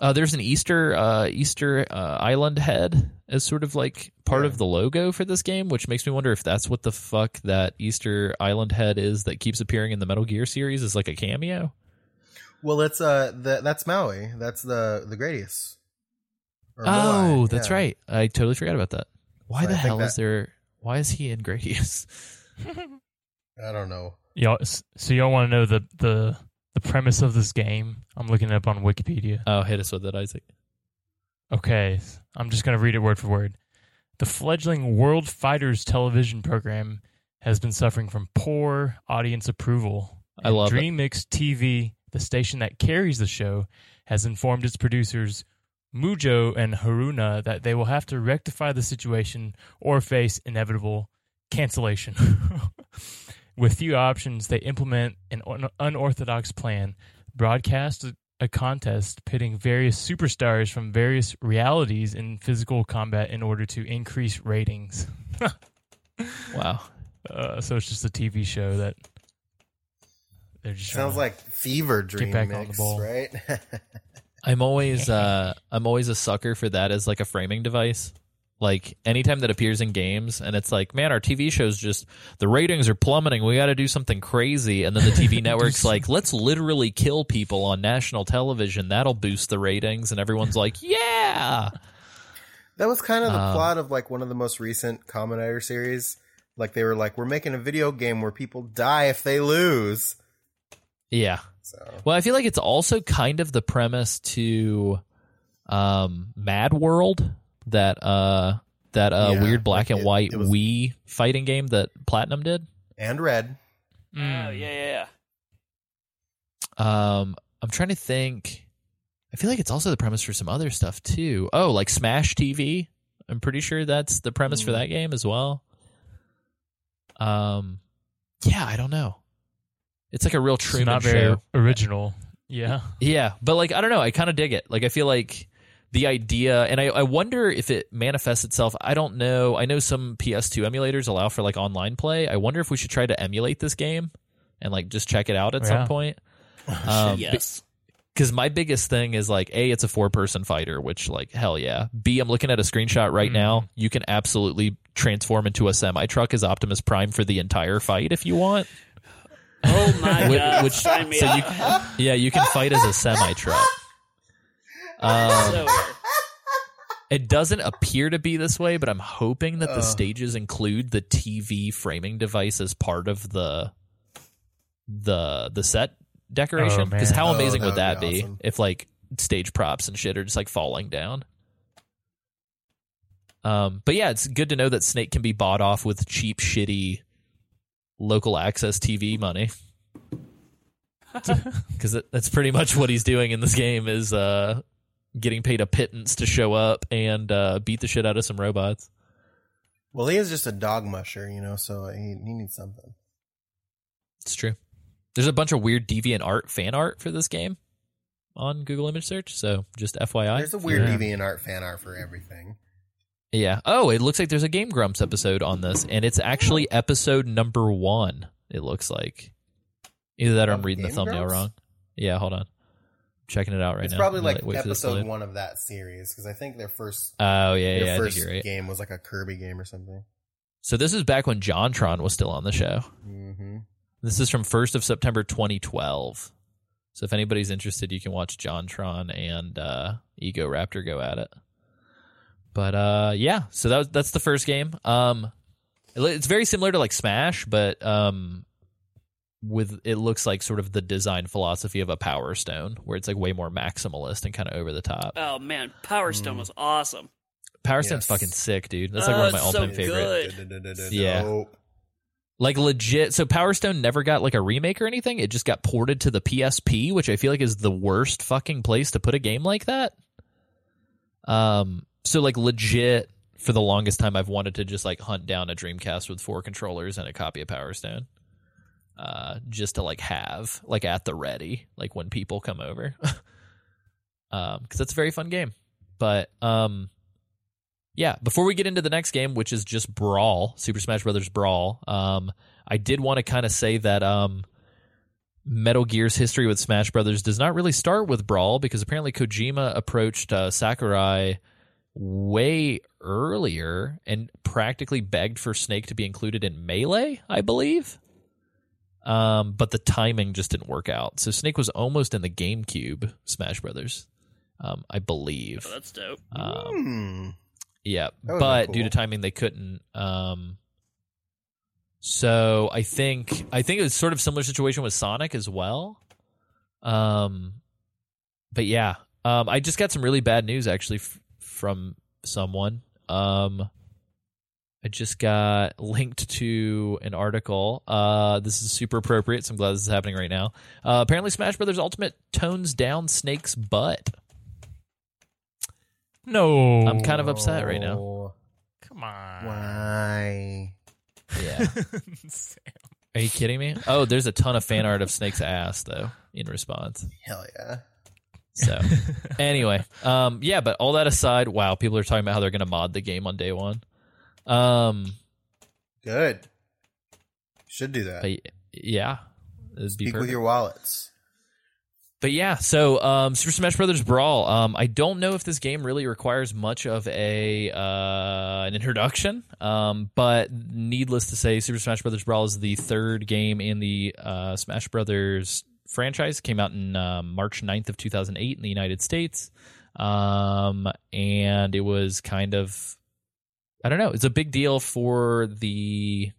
Uh, there's an Easter uh, Easter uh, Island head as sort of like part Yeah. of the logo for this game, which makes me wonder if that's what the fuck that Easter Island head is that keeps appearing in the Metal Gear series is like a cameo. Well, it's uh, the, that's Maui. That's the the Gradius. Or Oh, Moai, that's yeah. right. I totally forgot about that. Why So the hell is there? Why is he in Gradius? I don't know. Y'all, so y'all want to know the, the the premise of this game? I'm looking it up on Wikipedia. Oh, hit us with it, Isaac. Okay, I'm just going to read it word for word. The fledgling World Fighters television program has been suffering from poor audience approval. I love it. TV, the station that carries the show, has informed its producers Mujo and Haruna that they will have to rectify the situation or face inevitable cancellation. With few options, they implement an unorthodox plan, broadcast a, a contest pitting various superstars from various realities in physical combat in order to increase ratings. Wow. Uh, so it's just a TV show that they're just Sounds like fever dream back on the mix, ball. right? I'm always uh I'm always a sucker for that as like a framing device. Like anytime that appears in games and it's like, man, our TV shows just the ratings are plummeting. We got to do something crazy. And then the TV network's like, let's literally kill people on national television. That'll boost the ratings. And everyone's like, yeah. That was kind of the Um, plot of like one of the most recent Combinator series. Like they were like, we're making a video game where people die if they lose. Yeah. So Well, I feel like it's also kind of the premise to um Mad World, that uh that uh Yeah, weird black like and it- white it was- Wii fighting game that Platinum did. and red. Oh yeah, yeah, yeah. Um I'm trying to think I feel like it's also the premise for some other stuff too. Oh, like Smash TV. I'm pretty sure that's the premise for Mm. that game as well. Um yeah, I don't know. It's like a real It's Truman not very show. original. Yeah. Yeah, but like I don't know, I kind of dig it. Like I feel like the idea, and I, I wonder if it manifests itself. I don't know. I know some PS2 emulators allow for like online play. I wonder if we should try to emulate this game and like just check it out at some point. Um, yes. because my biggest thing is like a it's a four person fighter which like hell yeah b i'm looking at a screenshot right now you can absolutely transform into a semi truck as optimus prime for the entire fight if you want Oh my Which- god! which- sign so up. you yeah you can fight as a semi truck um, it doesn't appear to be this way but i'm hoping that the Ugh. stages include the tv framing device as part of the the the set decoration Oh, because man. how Oh, amazing that would would that be be awesome. if like stage props and shit are just like falling down um but yeah it's good to know that snake can be bought off with cheap shitty local access tv money because that's pretty much what he's doing in this game is uh getting paid a pittance to show up and uh beat the shit out of some robots Well, he is just a dog musher, you know, so he, he needs something. it's true there's a bunch of weird deviant art fan art for this game on google image search so just fyi There's a weird Yeah. deviant art fan art for everything. Yeah. Oh, it looks like there's a Game Grumps episode on this, and it's actually episode number one. It looks like either that or I'm reading the thumbnail Grumps? wrong. Yeah, hold on. Checking it out right it's now. It's probably like wait for this to episode one of that series because I think their first Oh yeah, yeah. First right. game was like a Kirby game or something. So this is back when JonTron was still on the show. Mm-hmm. This is from first of September 2012. So if anybody's interested, you can watch JonTron and uh, Egoraptor go at it. But uh, yeah, so that was, that's the first game. Um, it it's very similar to like Smash, but um, with it looks like sort of the design philosophy of a Power Stone, where it's like way more maximalist and kind of over the top. Oh man, Power Mm. Stone was awesome. Power Stone's fucking sick, dude. That's like Oh, one of my it's all so time favorite. good. Yeah. Like legit so power stone never got like a remake or anything it just got ported to the psp which i feel like is the worst fucking place to put a game like that um so like legit for the longest time i've wanted to just like hunt down a dreamcast with four controllers and a copy of power stone uh just to like have like at the ready like when people come over um because that's a very fun game but um yeah, before we get into the next game, which is just Brawl, Super Smash Brothers Brawl, um, I did want to kind of say that um, Metal Gear's history with Smash Brothers does not really start with Brawl because apparently Kojima approached uh, Sakurai way earlier and practically begged for Snake to be included in Melee, I believe. Um, but the timing just didn't work out. So Snake was almost in the GameCube Smash Brothers, um, I believe. Oh, that's dope. Um, Hmm. yeah, but been due to timing, they couldn't. Um, so I think I think it was sort of similar situation with Sonic as well. Um, but yeah, um, I just got some really bad news actually f- from someone. Um, I just got linked to an article. Uh, this is super appropriate, so I'm glad this is happening right now. Uh, apparently, Smash Brothers Ultimate tones down Snake's butt. No, I'm kind of upset right now. Come on. Why? Yeah. Are you kidding me? Oh, there's a ton of fan art of Snake's ass though in response. Hell yeah. So anyway, um, yeah, but all that aside, wow, people are talking about how they're going to mod the game on day one. Um, Good. Should do that. but yeah, it'd be Speak with your wallets. But yeah, so um, Super Smash Brothers Brawl. Um, I don't know if this game really requires much of a uh, an introduction, um, but needless to say, Super Smash Brothers Brawl is the third game in the uh, Smash Brothers franchise. It came out in uh, March 9th of 2008 in the United States, um, and it was kind of I don't know. It's a big deal for the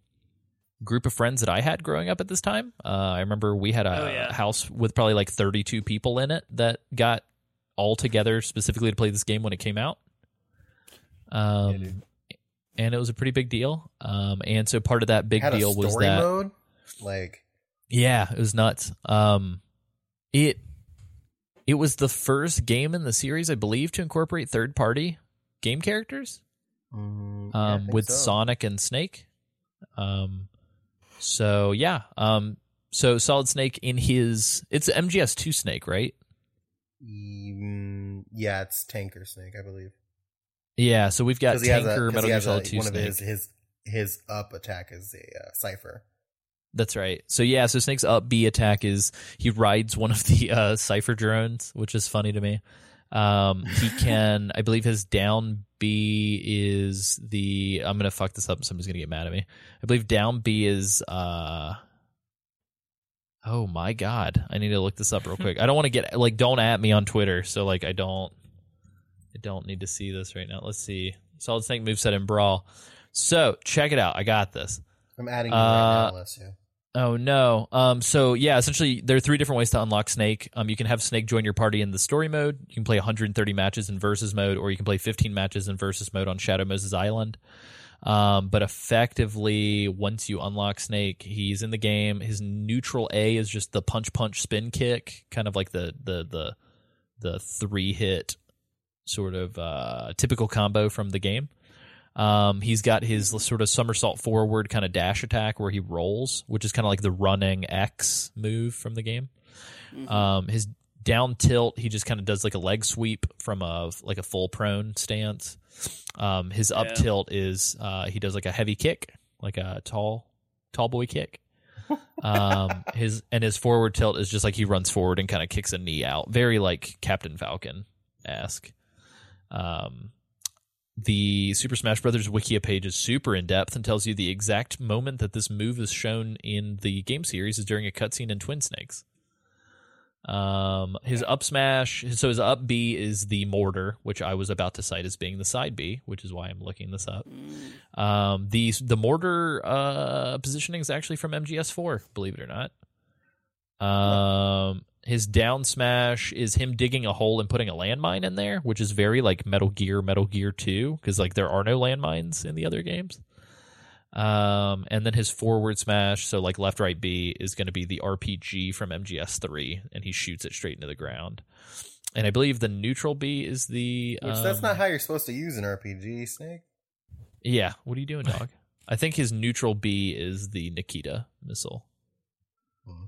group of friends that I had growing up at this time. Uh, I remember we had a Oh, yeah. house with probably like 32 people in it that got all together specifically to play this game when it came out. Um, and it was a pretty big deal. Um, and so part of that big Had a deal story was that mode. Like yeah, it was nuts. Um, it it was the first game in the series, I believe, to incorporate third party game characters mm, yeah, um, with so. Sonic and Snake. Um, so yeah, um, so Solid Snake in his it's MGS two Snake, right? Mm, yeah, it's Tanker Snake, I believe. Yeah, so we've got Tanker a- Metal Gear Solid two one Snake. of his his his up attack is a uh, Cypher. That's right. So yeah, so Snake's up B attack is he rides one of the uh, Cypher drones, which is funny to me. Um, he can, I believe, his down B is the. I'm gonna fuck this up. Somebody's gonna get mad at me. I believe down B is. uh Oh my god, I need to look this up real quick. I don't want to get like don't at me on Twitter, so like I don't. I don't need to see this right now. Let's see. Solid Snake moveset in Brawl. So check it out. I got this. I'm adding you right Uh, now, Alessio. Oh no. Um. So yeah, essentially there are three different ways to unlock Snake. Um. You can have Snake join your party in the story mode. You can play 130 matches in versus mode, or you can play 15 matches in versus mode on Shadow Moses Island. Um. But effectively, once you unlock Snake, he's in the game. His neutral A is just the punch punch spin kick, kind of like the the the the three hit sort of uh, typical combo from the game. Um, he's got his sort of somersault forward kind of dash attack where he rolls, which is kind of like the running X move from the game. Um, his down tilt, he just kind of does like a leg sweep from a like a full prone stance. Um, his up Yeah. tilt is uh, he does like a heavy kick, like a tall tall boy kick. um, his and his forward tilt is just like he runs forward and kind of kicks a knee out, very like Captain Falcon esque. Um, the Super Smash Brothers Wikia page is super in depth and tells you the exact moment that this move is shown in the game series is during a cutscene in Twin Snakes. Um, his up smash, so his up B is the mortar, which I was about to cite as being the side B, which is why I'm looking this up. Um, the the mortar uh, positioning is actually from MGS4, believe it or not. Um, his down smash is him digging a hole and putting a landmine in there, which is very like Metal Gear, Metal Gear 2, because like there are no landmines in the other games. Um, and then his forward smash, so like left, right, B, is going to be the RPG from MGS3, and he shoots it straight into the ground. And I believe the neutral B is the. Which that's um, not how you're supposed to use an RPG, Snake. Yeah, what are you doing, dog? I think his neutral B is the Nikita missile.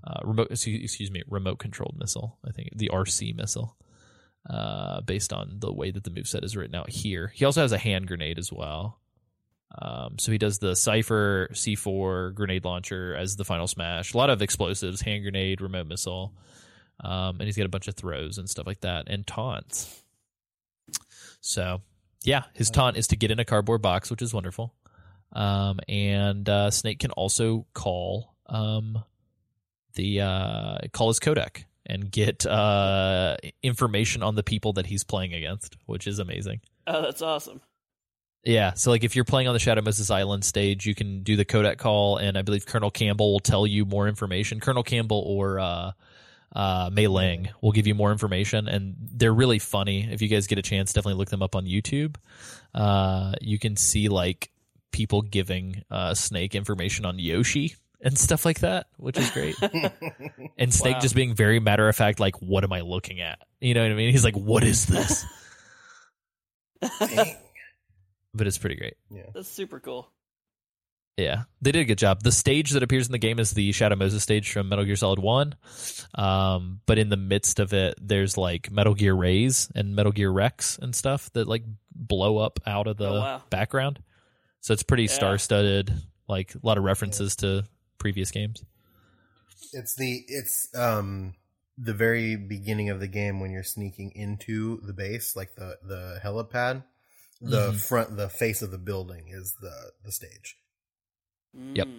Uh, remote, excuse excuse me, remote controlled missile. I think the RC missile, uh, based on the way that the moveset is written out here. He also has a hand grenade as well. Um, so he does the Cypher C4 grenade launcher as the final smash. A lot of explosives, hand grenade, remote missile, um, and he's got a bunch of throws and stuff like that, and taunts. So yeah, his taunt is to get in a cardboard box, which is wonderful. Um, and uh, Snake can also call um, the uh, call his codec and get uh, information on the people that he's playing against, which is amazing. Oh, that's awesome. Yeah, so like if you're playing on the Shadow Moses Island stage, you can do the codec call, and I believe Colonel Campbell will tell you more information. Colonel Campbell or uh, uh, Mei Ling will give you more information, and they're really funny. If you guys get a chance, definitely look them up on YouTube. Uh, you can see like people giving uh, Snake information on Yoshi and stuff like that, which is great. and Snake Wow. just being very matter of fact, like, what am I looking at? You know what I mean? He's like, what is this? But it's pretty great. Yeah. That's super cool. Yeah, they did a good job. The stage that appears in the game is the Shadow Moses stage from Metal Gear Solid One, um, but in the midst of it, there's like Metal Gear Rays and Metal Gear Rex and stuff that like blow up out of the Oh, wow. background. So it's pretty Yeah. star-studded, like a lot of references to previous games. It's the it's um the very beginning of the game when you're sneaking into the base, like the the helipad. The Mhm. front, the face of the building is the the stage. Yep. Mm.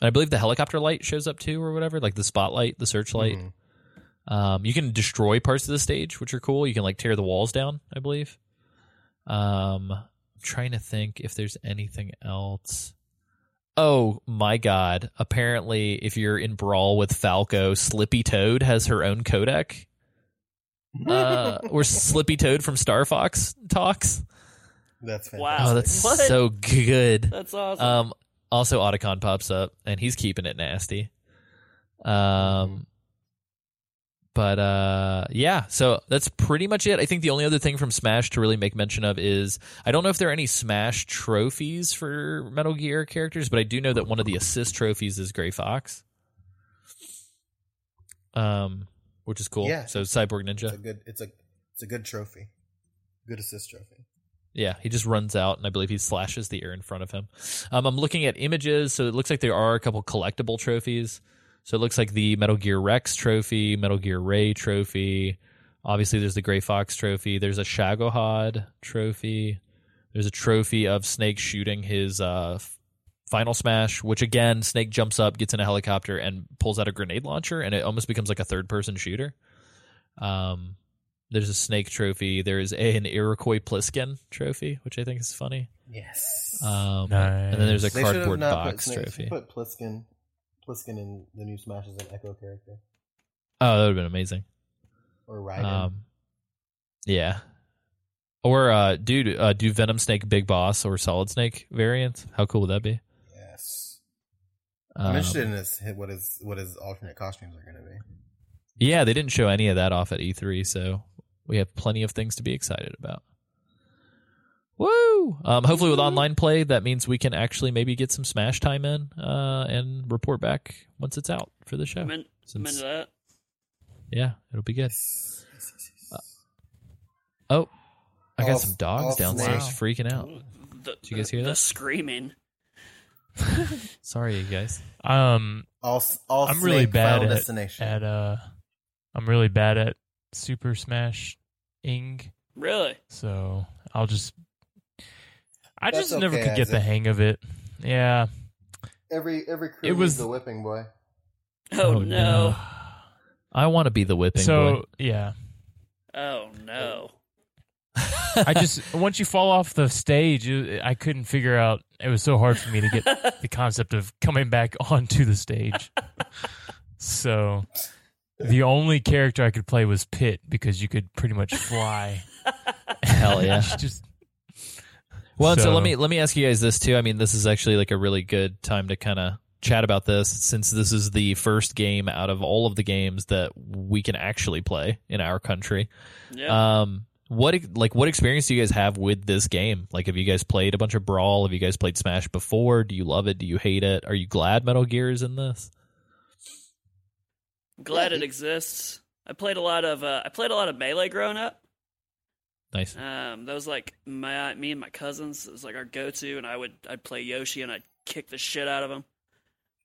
And I believe the helicopter light shows up too, or whatever, like the spotlight, the searchlight. Mhm. Um, you can destroy parts of the stage, which are cool. You can like tear the walls down, I believe. Um, I'm trying to think if there's anything else. Oh my god! Apparently, if you're in brawl with Falco, Slippy Toad has her own codec. Uh, where Slippy Toad from Star Fox talks. That's fantastic. Wow. Oh, that's What? so good. That's awesome. Um, also, Otacon pops up, and he's keeping it nasty. Um, but uh, yeah. So that's pretty much it. I think the only other thing from Smash to really make mention of is I don't know if there are any Smash trophies for Metal Gear characters, but I do know that one of the assist trophies is Gray Fox. Um, which is cool. Yeah. So Cyborg It's a Ninja. good. It's a it's a good trophy. Good assist trophy. Yeah, he just runs out, and I believe he slashes the air in front of him. Um, I'm looking at images, so it looks like there are a couple collectible trophies. So it looks like the Metal Gear Rex trophy, Metal Gear Ray trophy. Obviously, there's the Gray Fox trophy. There's a Shagohod trophy. There's a trophy of Snake shooting his uh, final smash, which again, Snake jumps up, gets in a helicopter, and pulls out a grenade launcher, and it almost becomes like a third person shooter. Um, there's a Snake trophy. There is a, an Iroquois Pliskin trophy, which I think is funny. Yes. Um, And then there's a They should have cardboard box put, they trophy. Put Pliskin, Pliskin in the new Smash as an Echo character Oh, that would have been amazing. or Raiden. Um, yeah. Or uh, do uh, do Venom Snake Big Boss or Solid Snake variant? How cool would that be? yes. Um, I'm interested in his what his what his alternate costumes are going to be. Yeah, they didn't show any of that off at E3, so we have plenty of things to be excited about. Woo! Um, hopefully, with online play, that means we can actually maybe get some Smash time in uh, and report back once it's out for the show. I'm, in, I'm into that. Yeah, it'll be good. Oh, I got All- some dogs downstairs Snake. freaking out. The, Did you guys hear the that? screaming. Sorry, you guys. Um, All all I'm really bad at, Destination. at uh, I'm really bad at Super Smash Ing, Really? so I'll just. I That's just never okay, could get the hang of it. Yeah. every every crew It was- the whipping boy. Oh, oh no. I want to be the whipping So boy. yeah, Oh no. I just once you fall off the stage, I couldn't figure out. It was so hard for me to get the concept of coming back onto the stage. so the only character I could play was Pit because you could pretty much fly. Hell yeah. just Well, so, So- let me let me ask you guys this too. I mean, this is actually like a really good time to kind of chat about this since this is the first game out of all of the games that we can actually play in our country. Yeah. Um, what like what experience do you guys have with this game? Like, have you guys played a bunch of Brawl? Have you guys played Smash before? Do you love it? Do you hate it? Are you glad Metal Gear is in this? Glad it exists. I played a lot of uh, I played a lot of melee growing up. Nice. Um, that was like my me and my cousins. It was like our go to, and I would I'd play Yoshi and I'd kick the shit out of him.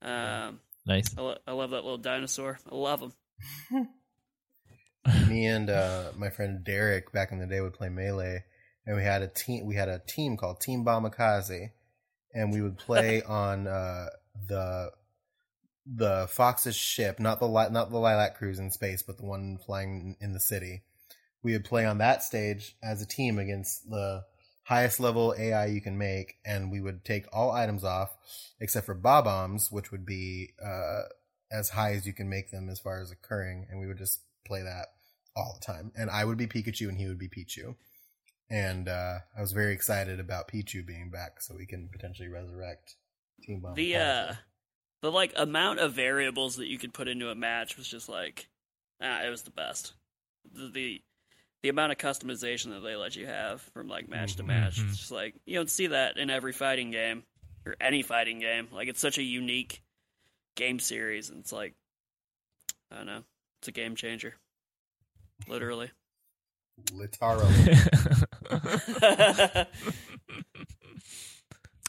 Um, Nice. I, lo- I love that little dinosaur. I love him. Me and uh, my friend Derek back in the day would play melee, and we had a team. We had a team called Team Bamakaze, and we would play on uh, the the Fox's ship, not the li- not the Lylat Cruise in space, but the one flying in the city. We would play on that stage as a team against the highest level AI you can make, and we would take all items off except for Bob-ombs, which would be uh, as high as you can make them as far as occurring, and we would just play that all the time. And I would be Pikachu, and he would be Pichu. and uh, I was very excited about Pichu being back, so we can potentially resurrect Team Bomb. The uh, the like amount of variables that you could put into a match was just like, ah, it was the best. The the, the amount of customization that they let you have from like match to match, Mhm. it's just like you don't see that in every fighting game or any fighting game. Like it's such a unique game series, and it's like, I don't know, it's a game changer, literally. literally.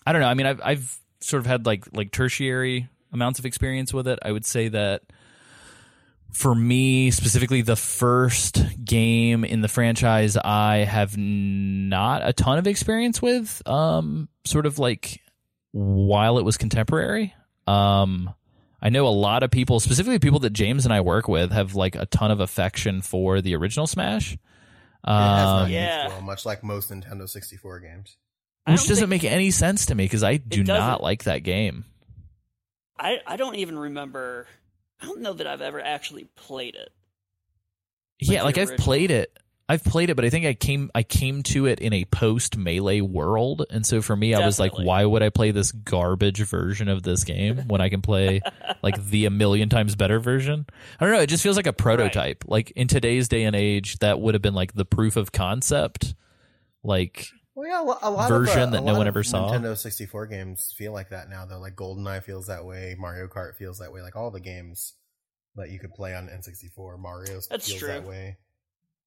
I don't know. I mean, I've I've sort of had like like tertiary amounts of experience with it. I would say that for me specifically, the first game in the franchise I have not a ton of experience with. Um, sort of like while it was contemporary. Um, I know a lot of people, specifically people that James and I work with, have like a ton of affection for the original Smash. it has not Um, Yeah. well, much like most Nintendo 64 games. Which doesn't make any sense to me because I do not doesn't. like that game. I I don't even remember. I don't know that I've ever actually played it. yeah, like I've original. played it. I've played it, but I think I came I came to it in a post melee world, and so for me, I was like, why would I play this garbage version of this game when I can play like the a million times better version? I don't know. It just feels like a prototype. Like in today's day and age, that would have been like the proof of concept. Like Well, yeah, a lot Version of, uh, that a no lot one ever saw. Nintendo 64 games feel like that now, though. Like GoldenEye feels that way. Mario Kart feels that way. Like all the games that you could play on N64, Mario That's feels true. that way.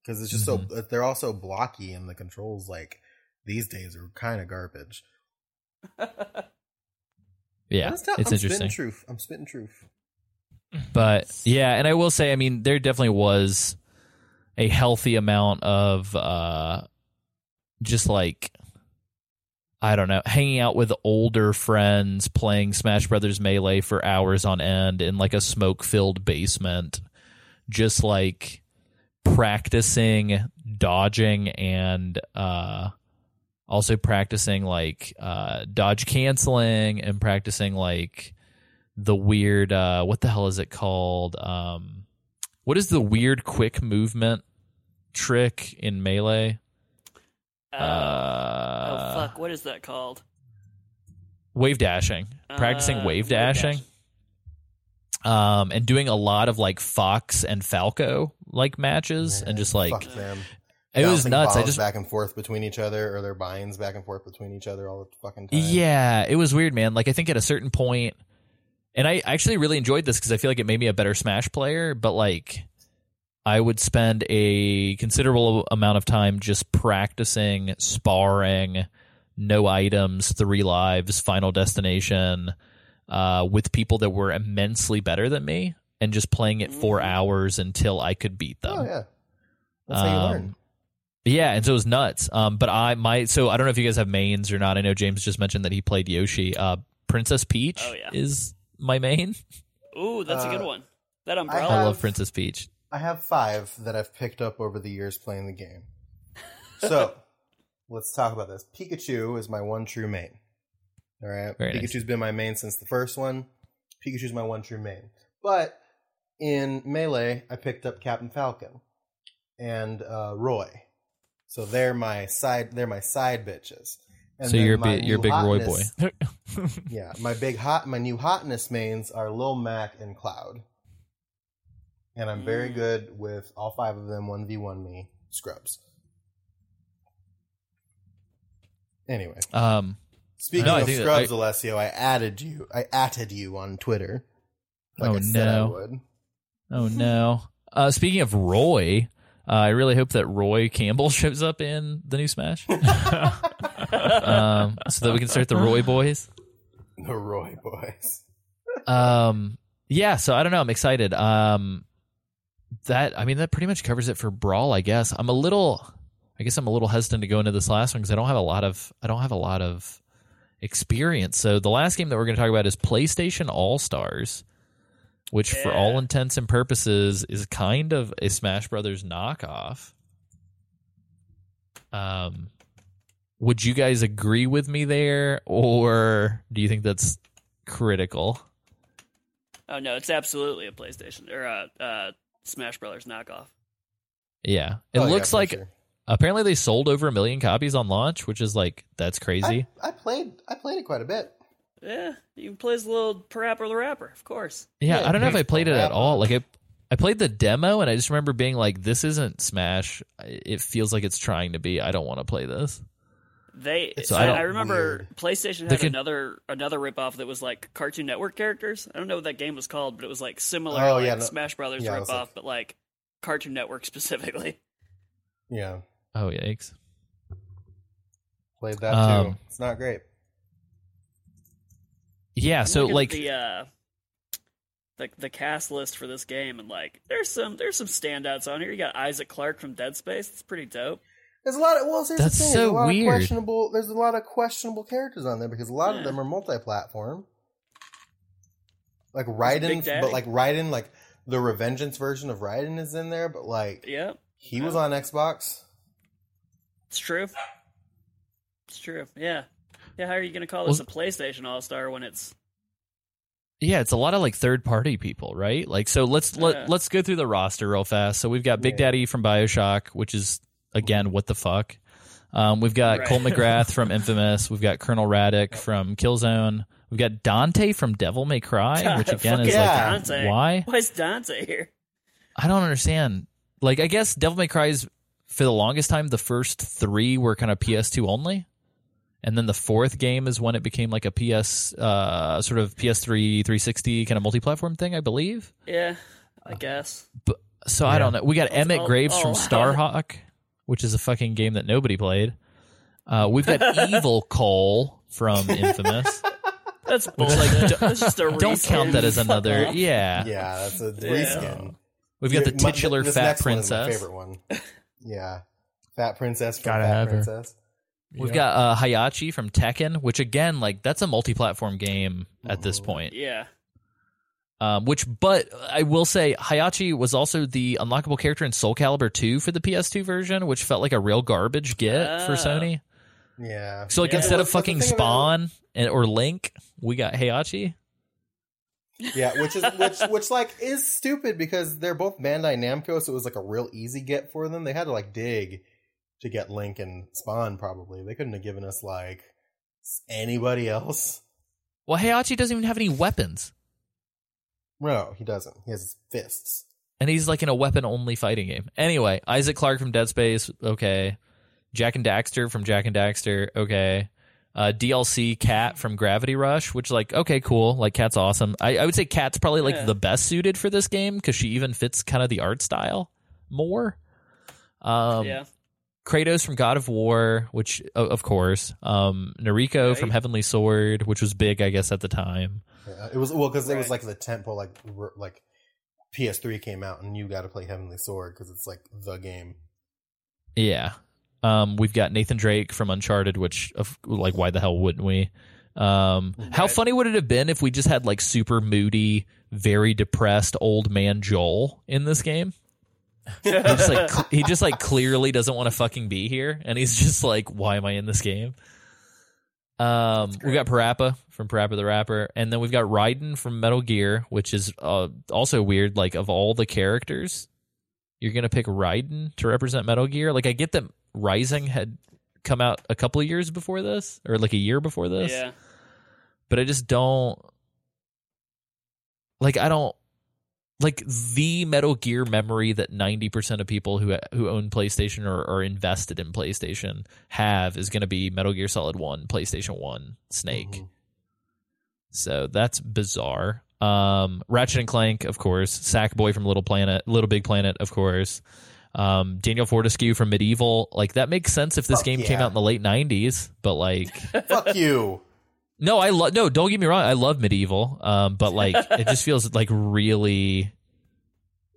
Because it's just so they're also blocky, and the controls like these days are kind of garbage. yeah, But it's not- I'm interesting. Spitting truth. I'm spitting truth. But yeah, and I will say, I mean, there definitely was a healthy amount of uh just like I don't know, hanging out with older friends, playing Smash Brothers Melee for hours on end in like a smoke-filled basement, just like practicing dodging and uh also practicing like uh dodge canceling and practicing like the weird uh what the hell is it called? Um what is the weird quick movement trick in melee Uh, uh oh fuck! What is that called? wave dashing practicing Uh, wave wave dashing dashing. um and doing a lot of like fox and falco like matches and just like fuck them. it was nuts i just back and forth between each other, or their binds back and forth between each other all the fucking time. Yeah, it was weird, man. Like I think at a certain point, and I actually really enjoyed this because I feel like it made me a better Smash player. But like, I would spend a considerable amount of time just practicing, sparring, no items, three lives, Final Destination, uh, with people that were immensely better than me, and just playing it for Mhm. hours until I could beat them. Oh yeah, that's how you Um, learn. Yeah, and so it was nuts. Um, but I my so I don't know if you guys have mains or not. I know James just mentioned that he played Yoshi. Uh, Princess Peach Oh, yeah. is my main. Ooh, that's a good Uh, one. That I umbrella. I have- love Princess Peach. I have five that I've picked up over the years playing the game. So let's talk about this. Pikachu is my one true main. All right, Very nice. Pikachu's been my main since the first one. Pikachu's my one true main. But in Melee, I picked up Captain Falcon and uh, Roy. So they're my side. They're my side bitches. And so you're big, you're big Roy boy. Yeah, my big hot, my new hotness mains are Lil Mac and Cloud, and I'm very Mm. good with all five of them. One v one me scrubs. Anyway, Um, speaking No, of scrubs, I- Alessio, I added you. I added you on Twitter. Like Oh, I said I no. would. oh no. Uh, speaking of Roy, uh, I really hope that Roy Campbell shows up in the new Smash, um, so that we can start the Roy boys. The Roy boys. um yeah so i don't know i'm excited um that i mean that pretty much covers it for brawl i guess. I'm a little i guess i'm a little hesitant to go into this last one because i don't have a lot of i don't have a lot of experience. So the last game that we're going to talk about is playstation all stars which for all intents and purposes is kind of a smash brothers knockoff. Um would you guys agree with me there or do you think that's critical? Oh no, it's absolutely a PlayStation or a uh, Smash Brothers knockoff. Yeah, it Oh, looks for like sure. Apparently, they sold over a million copies on launch, which is like that's crazy. I, I played I played it quite a bit. Yeah, you can play as a little Parappa the Rapper, of course. yeah, yeah, I don't know if I played it at all. Like I, I played the demo, and I just remember being like, "This isn't Smash. It feels like it's trying to be. I don't want to play this." They, So I, I I remember weird. PlayStation had could- another another ripoff that was like Cartoon Network characters. I don't know what that game was called, but it was like similar, Oh, like yeah, no- Smash Brothers yeah, it was ripoff, like- but like Cartoon Network specifically. Yeah, Oh yikes! played that Um, too. It's not great. Yeah, I'm so like, the uh, the the cast list for this game, and like there's some there's some standouts on here. You got Isaac Clarke from Dead Space. It's pretty dope. There's a lot of well, here's That's the thing. so there's a lot weird. Of questionable. There's a lot of questionable characters on there because a lot Yeah. of them are multi-platform. Like Big Raiden, but like Raiden, like the Revengeance version of Raiden is in there, but like Yeah, he was on Xbox. it's true. It's true. Yeah, yeah. How are you gonna call this a PlayStation All Star when it's yeah, it's a lot of like third party people, right? Like, so let's Yeah. let let's go through the roster real fast. So we've got Big Yeah. Daddy from Bioshock, which is again what the fuck. Um, we've got Right. Cole McGrath from Infamous. We've got Colonel Radec from Killzone. We've got Dante from Devil May Cry, which again is Fucking like Dante. why? Why is Dante here? I don't understand. Like, I guess Devil May Cry is for the longest time the first three were kind of PS2 only, and then the fourth game is when it became like a PS, uh, sort of PS3 360 kind of multi-platform thing, I believe. Yeah, I guess. So I don't know. We got Emmett all- Graves all from allowed. Starhawk, which is a fucking game that nobody played. Uh, we've got Evil Cole from Infamous. That's bullshit. That's just a Don't count that as another. off. Yeah. Yeah, that's a Yeah. reskin. We've got the Yeah, my- titular this fat next one is my princess. favorite one. Yeah, fat princess. From Gotta fat have her. princess. We've Yeah. got uh, Heihachi from Tekken, which again, like that's a multi-platform game at this point. Yeah. Um, which, but I will say, Heihachi was also the unlockable character in Soul Calibur 2 for the PS2 version, which felt like a real garbage get for. Sony. Yeah. So like Yeah. instead Well, of fucking thing about- Spawn and, or Link, we got Heihachi. Yeah, which is which which like is stupid because they're both Bandai Namco, so it was like a real easy get for them. They had to like dig to get Link and Spawn. Probably they couldn't have given us like anybody else. Well, Heihachi doesn't even have any weapons, No, he doesn't. He has his fists. and he's like in a weapon-only fighting game. Anyway, Isaac Clarke from Dead Space, okay. Jak and Daxter from Jak and Daxter, okay. Uh, DLC Cat from Gravity Rush, which like okay, cool. Like Cat's awesome. I, I would say Cat's probably like Yeah. the best suited for this game because she even fits kind of the art style more. Um, yeah. Kratos from God of War, which of course, um, Nariko from Heavenly Sword, which was big, I guess, at the time. Yeah, it was well because it was like the tempo like like PS3 came out and you got to play Heavenly Sword because it's like the game. Yeah. Um, we've got Nathan Drake from Uncharted, which of like why the hell wouldn't we? Um, how funny would it have been if we just had like super moody, very depressed old man Joel in this game? He just like cl- he just like clearly doesn't want to fucking be here, and he's just like, why am I in this game? Um, we got Parappa from Parappa the Rapper, and then we've got Raiden from Metal Gear, which is uh, also weird. Like of all the characters, you're gonna pick Raiden to represent Metal Gear. Like I get that Rising had come out a couple of years before this, or like a year before this, Yeah. but I just don't like. I don't like the Metal Gear memory that ninety percent of people who who own PlayStation or are invested in PlayStation have is going to be Metal Gear Solid One, PlayStation One, Snake. Mhm. So that's bizarre. Um, Ratchet and Clank, of course. Sackboy from Little Planet, Little Big Planet, of course. Um, Daniel Fortescue from MediEvil. Like that makes sense if this Fuck game came out in the late '90s. But like, Fuck you. No, I love. No, don't get me wrong. I love MediEvil. Um, but like, it just feels like really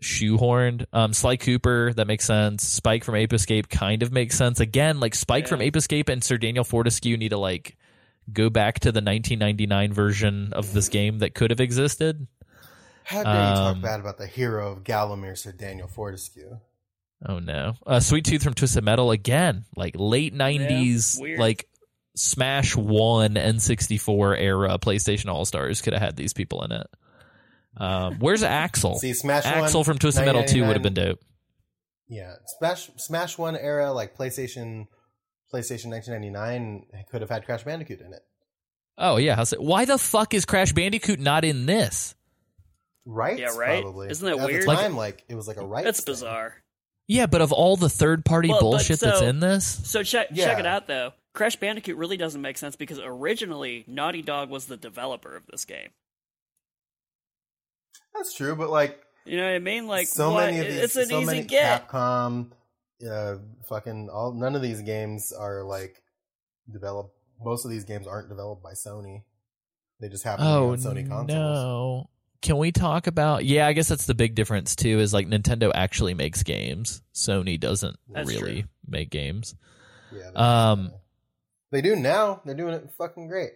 shoehorned. Um, Sly Cooper, that makes sense. Spike from Ape Escape kind of makes sense. Again, like Spike Yeah. from Ape Escape and Sir Daniel Fortescue need to like go back to the 1999 version of this game that could have existed. How dare you talk Um, bad about the hero of Gallowmere, Sir Daniel Fortescue? Oh no. Uh, Sweet Tooth from Twisted Metal again, like late 90s, weird. like Smash 1 N64 era PlayStation All Stars could have had these people in it. Um, where's Axel? See, Smash Axel One, from Twisted Metal 2 would have been dope. Yeah, Smash Smash One era, like PlayStation, PlayStation 1999 could have had Crash Bandicoot in it, Oh yeah, how's? Why the fuck is Crash Bandicoot not in this? right? Yeah, right? Probably. Isn't that At weird? The time, like, it was like a right. That's bizarre. Yeah, but of all the third party Well, but bullshit that's in this, So check Yeah. check it out though. Crash Bandicoot really doesn't make sense because originally Naughty Dog was the developer of this game. That's true, but like You know what I mean? Like so what? many of these, it's an so easy many get. Capcom, uh, fucking all. None of these games are like developed. Most of these games aren't developed by Sony. They just happen oh to be on Sony consoles. no. Can we talk about? Yeah, I guess that's the big difference too. Is like Nintendo actually makes games. Sony doesn't That's really true. make games. Yeah, they, Um, they do now. They're doing it fucking great.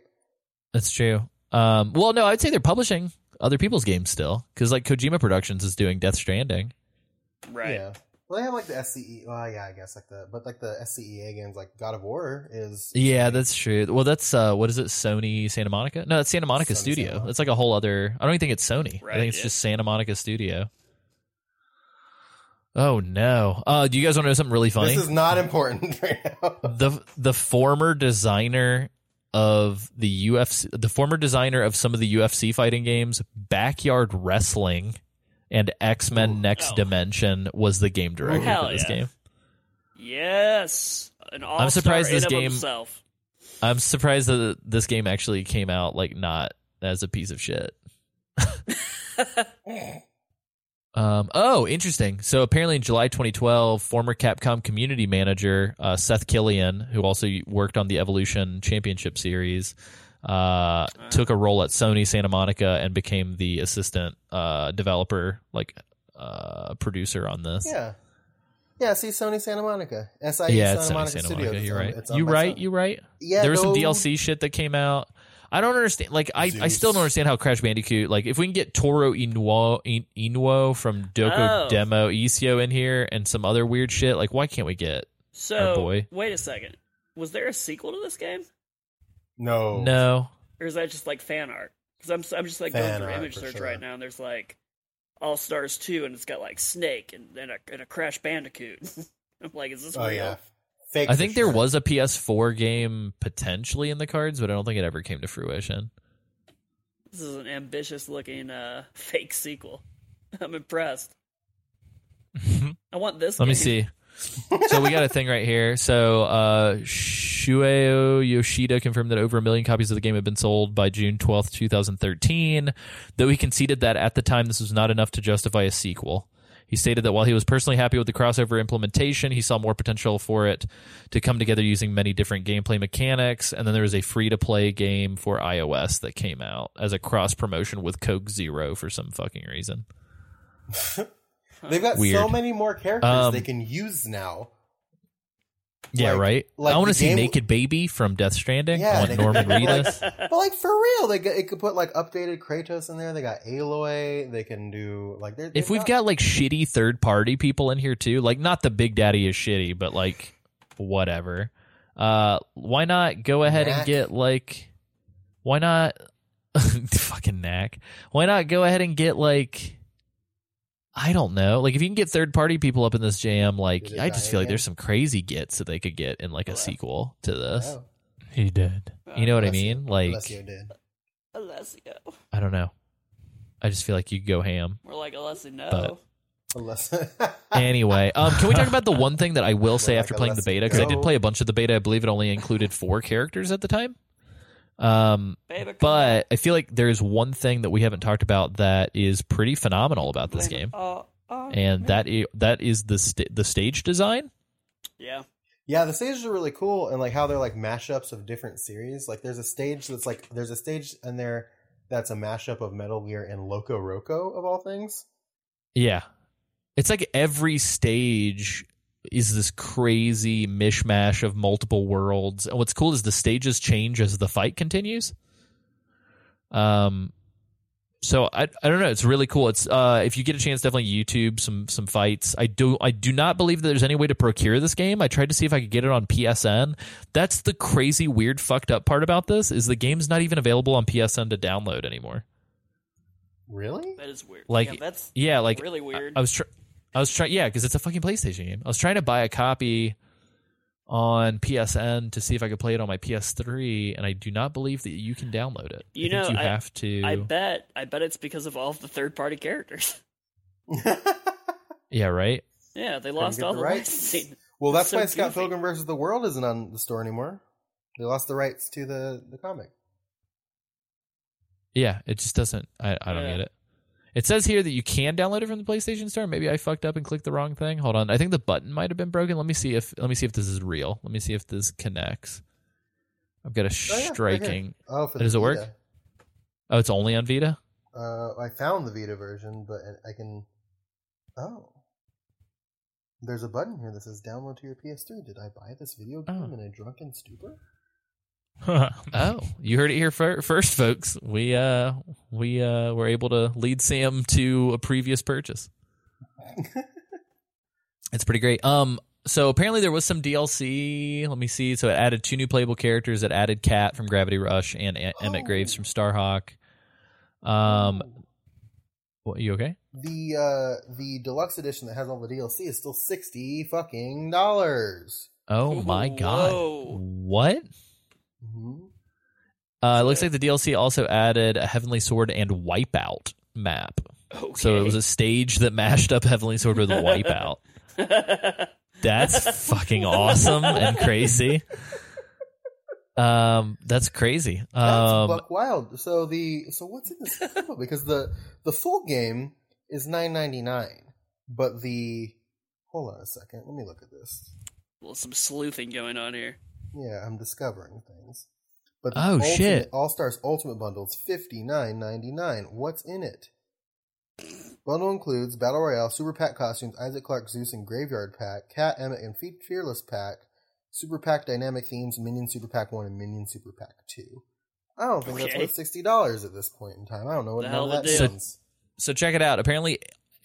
That's true. Um, well, no, I'd say they're publishing other people's games still because like Kojima Productions is doing Death Stranding. Right. Yeah. Well, they have like the SCE. Well, yeah, I guess like the but like the SCEA games, like God of War is. Yeah, that's true. Well, that's uh, what is it? Sony Santa Monica? No, it's Santa Monica Sony Studio. Santa Monica. That's like a whole other. I don't even think it's Sony. I think it's yeah. just Santa Monica Studio. Oh no! Uh, do you guys want to know something really funny? This is not important right now. the the former designer of the UFC, the former designer of some of the UFC fighting games, Backyard Wrestling, and X Men Ooh. Next Oh. Dimension was the game director Hell for this yeah. game. Yes. An all I'm surprised this game- himself. I'm surprised that this game actually came out like not as a piece of shit. Um, oh, interesting. So apparently in July 2012, former Capcom community manager uh, Seth Killian, who also worked on the Evolution Championship series, uh, took a role at Sony Santa Monica and became the assistant uh, developer, like uh, producer on this. yeah. Yeah, see Sony Santa Monica. SIE Yeah, Santa it's Sony Monica Santa Studios. Monica. It's You're right. You right. You right. Yeah, there was some DLC shit that came out. I don't understand. Like, I, I still don't understand how Crash Bandicoot. Like, if we can get Toro Inoue, In- Inoue from Doko Oh. Demo Issho in here and some other weird shit, like, why can't we get? So boy. wait a second. Was there a sequel to this game, No. No. or is that just like fan art? Because I'm I'm just like Fan going through image search sure. right now, and there's like All Stars two, and it's got like Snake and and a, and a Crash Bandicoot. I'm like, is this Oh real? yeah. Fake. I for think there was a PS4 game potentially in the cards, but I don't think it ever came to fruition. This is an ambitious looking uh, fake sequel. I'm impressed. I want this. Let me see. so we got a thing right here. So uh Shuhei Yoshida confirmed that over a million copies of the game had been sold by June 12th, 2013, though he conceded that at the time this was not enough to justify a sequel. He stated that while he was personally happy with the crossover implementation, he saw more potential for it to come together using many different gameplay mechanics. And then there was a free to play game for iOS that came out as a cross promotion with Coke Zero for some fucking reason. They've got so many more characters Um, they can use now. Yeah, Like- right. like I want to see game- Naked Baby from Death Stranding. Yeah, I want they- Norman like- Reedus. But like for real, they it could put like updated Kratos in there. They got Aloy. They can do like they're, if they've we've got like shitty third party people in here too, like not the Big Daddy is shitty, but like whatever. Uh, why not go ahead and get like, why not fucking knack? Why not go ahead and get like, I don't know, like if you can get third party people up in this jam, like I just feel like there's some crazy gets that they could get in like a Well, sequel to this. He did. You know what I mean? Like Alessio did. Alessio. I don't know. I just feel like you go ham. We're like Alessio. No. But- Alessio. Anyway, um, can we talk about the one thing that I will say We're after like, playing the beta? Because I did play a bunch of the beta. I believe it only included four characters at the time. Um, Baby, come but I feel like there is one thing that we haven't talked about that is pretty phenomenal about this game, Oh, oh, and man. that i- that is the st- the stage design. Yeah. Yeah, the stages are really cool, and like how they're like mashups of different series. Like there's a stage that's like there's a stage in there that's a mashup of Metal Gear and Loco Roco of all things. Yeah, it's like every stage is this crazy mishmash of multiple worlds. And what's cool is the stages change as the fight continues. Um, so I I don't know. It's really cool. It's uh if you get a chance, definitely YouTube some some fights. I do I do not believe that there's any way to procure this game. I tried to see if I could get it on PSN. That's the crazy weird fucked up part about this is the game's not even available on PSN to download anymore. Really? That is weird. Like yeah, that's yeah, like really weird. I was tr- I was trying, yeah, because it's a fucking PlayStation game. I was trying to buy a copy on PSN to see if I could play it on my PS3, and I do not believe that you can download it. You I think know, you I- have to. I bet. I bet it's because of all of the third party characters. yeah, right. Yeah, they lost get all the the rights. licensing. well, that's So why Scott goofy. Pilgrim versus the World isn't on the store anymore. They lost the rights to the the comic. Yeah, it just doesn't. I, I don't Yeah. get it. It says here that you can download it from the PlayStation Store. Maybe I fucked up and clicked the wrong thing. Hold on. I think the button might have been broken. Let me see if let me see if this is real. Let me see if this connects. I've got a Oh, yeah, right striking. Oh, for Does it work? Oh, it's only on Vita. Uh, I found the Vita version, but I can. Oh, there's a button here that says "Download to your PS3." Did I buy this video game Oh. in a drunken stupor? Oh, you heard it here fir- first, folks. We uh we uh were able to lead Sam to a previous purchase. it's pretty great. Um, so apparently there was some DLC. Let me see. So it added two new playable characters. It added Cat from Gravity Rush and e- Emmett Oh. Graves from Starhawk. Um, what, you okay? The uh the deluxe edition that has all the DLC is still sixty fucking dollars. Oh my god! What? Mm-hmm. Uh, it looks like the DLC also added a Heavenly Sword and Wipeout map. Okay. So it was a stage that mashed up Heavenly Sword with Wipeout. That's fucking awesome and crazy. Um, that's crazy. That's Um, buck wild. So the so what's in this? because the the full game is nine ninety nine, but the hold on a second. Let me look at this. well, some sleuthing going on here. Yeah, I'm discovering things. But the Oh, ultimate, shit. All Stars Ultimate Bundle is fifty nine ninety nine. What's in it? Bundle includes Battle Royale, Super Pack costumes, Isaac Clarke, Zeus, and Graveyard Pack, Cat, Emmett, and Fearless Pack, Super Pack Dynamic Themes, Minion Super Pack 1, and Minion Super Pack 2. I don't think that's worth $60 at this point in time. I don't know what The hell that is. to that do. means. so check it out. Apparently,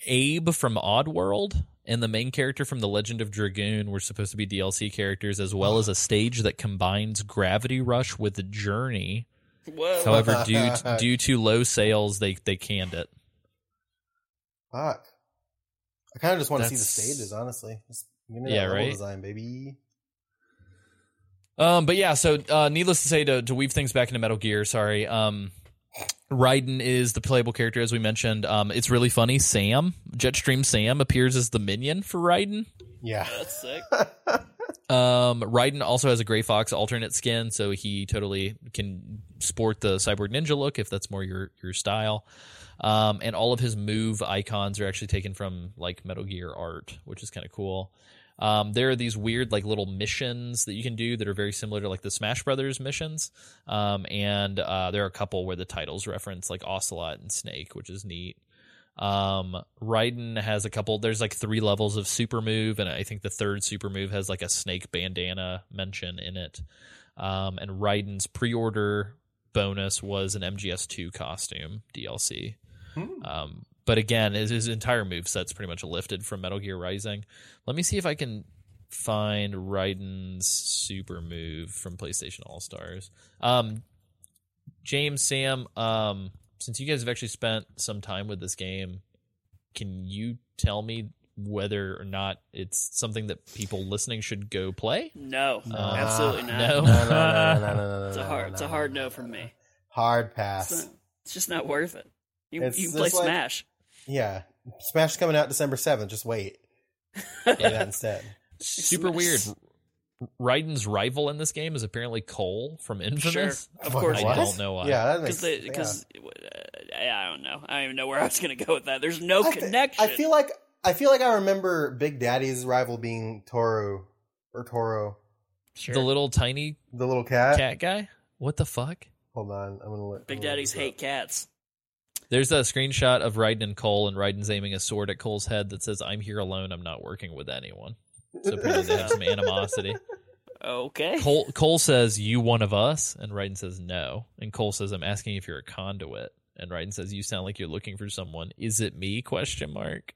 Abe from Oddworld and the main character from The Legend of Dragoon were supposed to be DLC characters, as well as a stage that combines Gravity Rush with the Journey. Whoa. However, due to, due to low sales, they they canned it. Fuck. I kind of just want to see the stages, honestly. Just give me Yeah, right? design, baby. Um, but yeah, so uh, needless to say, to, to weave things back into Metal Gear, sorry. Um, Raiden is the playable character, as we mentioned. Um, it's really funny. Sam, Jetstream Sam, appears as the minion for Raiden. Yeah. That's sick. Um, Raiden also has a Gray Fox alternate skin, so he totally can sport the Cyborg Ninja look if that's more your your style. Um, and all of his move icons are actually taken from like Metal Gear art, which is kind of cool. Um, there are these weird like little missions that you can do that are very similar to like the Smash Brothers missions. Um, and uh, there are a couple where the titles reference like Ocelot and Snake, which is neat. Um, Raiden has a couple. There's like three levels of super move, and I think the third super move has like a snake bandana mention in it. Um, and Raiden's pre-order bonus was an MGS2 costume DLC. Um, but again, his, his entire move set's pretty much lifted from Metal Gear Rising. Let me see if I can find Raiden's super move from PlayStation All Stars. Um, James, Sam, um, since you guys have actually spent some time with this game, can you tell me whether or not it's something that people listening should go play? No, Uh, absolutely not. no. No, no, no, no, no, no, no, It's a hard, no, it's a hard no, no from me. Hard It's, pass. not- it's just not worth it. You, It's you can play just like- Smash. Yeah. Smash coming out December 7th. Just wait. Play that instead. Super Smash. weird. Raiden's rival in this game is apparently Cole from Infamous. Of course I What? don't know why. Yeah, Because because uh, I don't know. I don't even know where I was going to go with that. There's no I fe- connection. I feel like I feel like I remember Big Daddy's rival being Toro or Toro, sure. The little tiny the little cat. cat guy? What the fuck? Hold on, I'm gonna look. Big I'm gonna Daddies look hate cats. There's a screenshot of Raiden and Cole, and Raiden's aiming a sword at Cole's head that says, I'm here alone, I'm not working with anyone. So apparently they have some animosity. Okay. Cole, Cole says, You one of us? And Raiden says, No. And Cole says, I'm asking if you're a conduit. And Raiden says, You sound like you're looking for someone. Is it me? Question mark.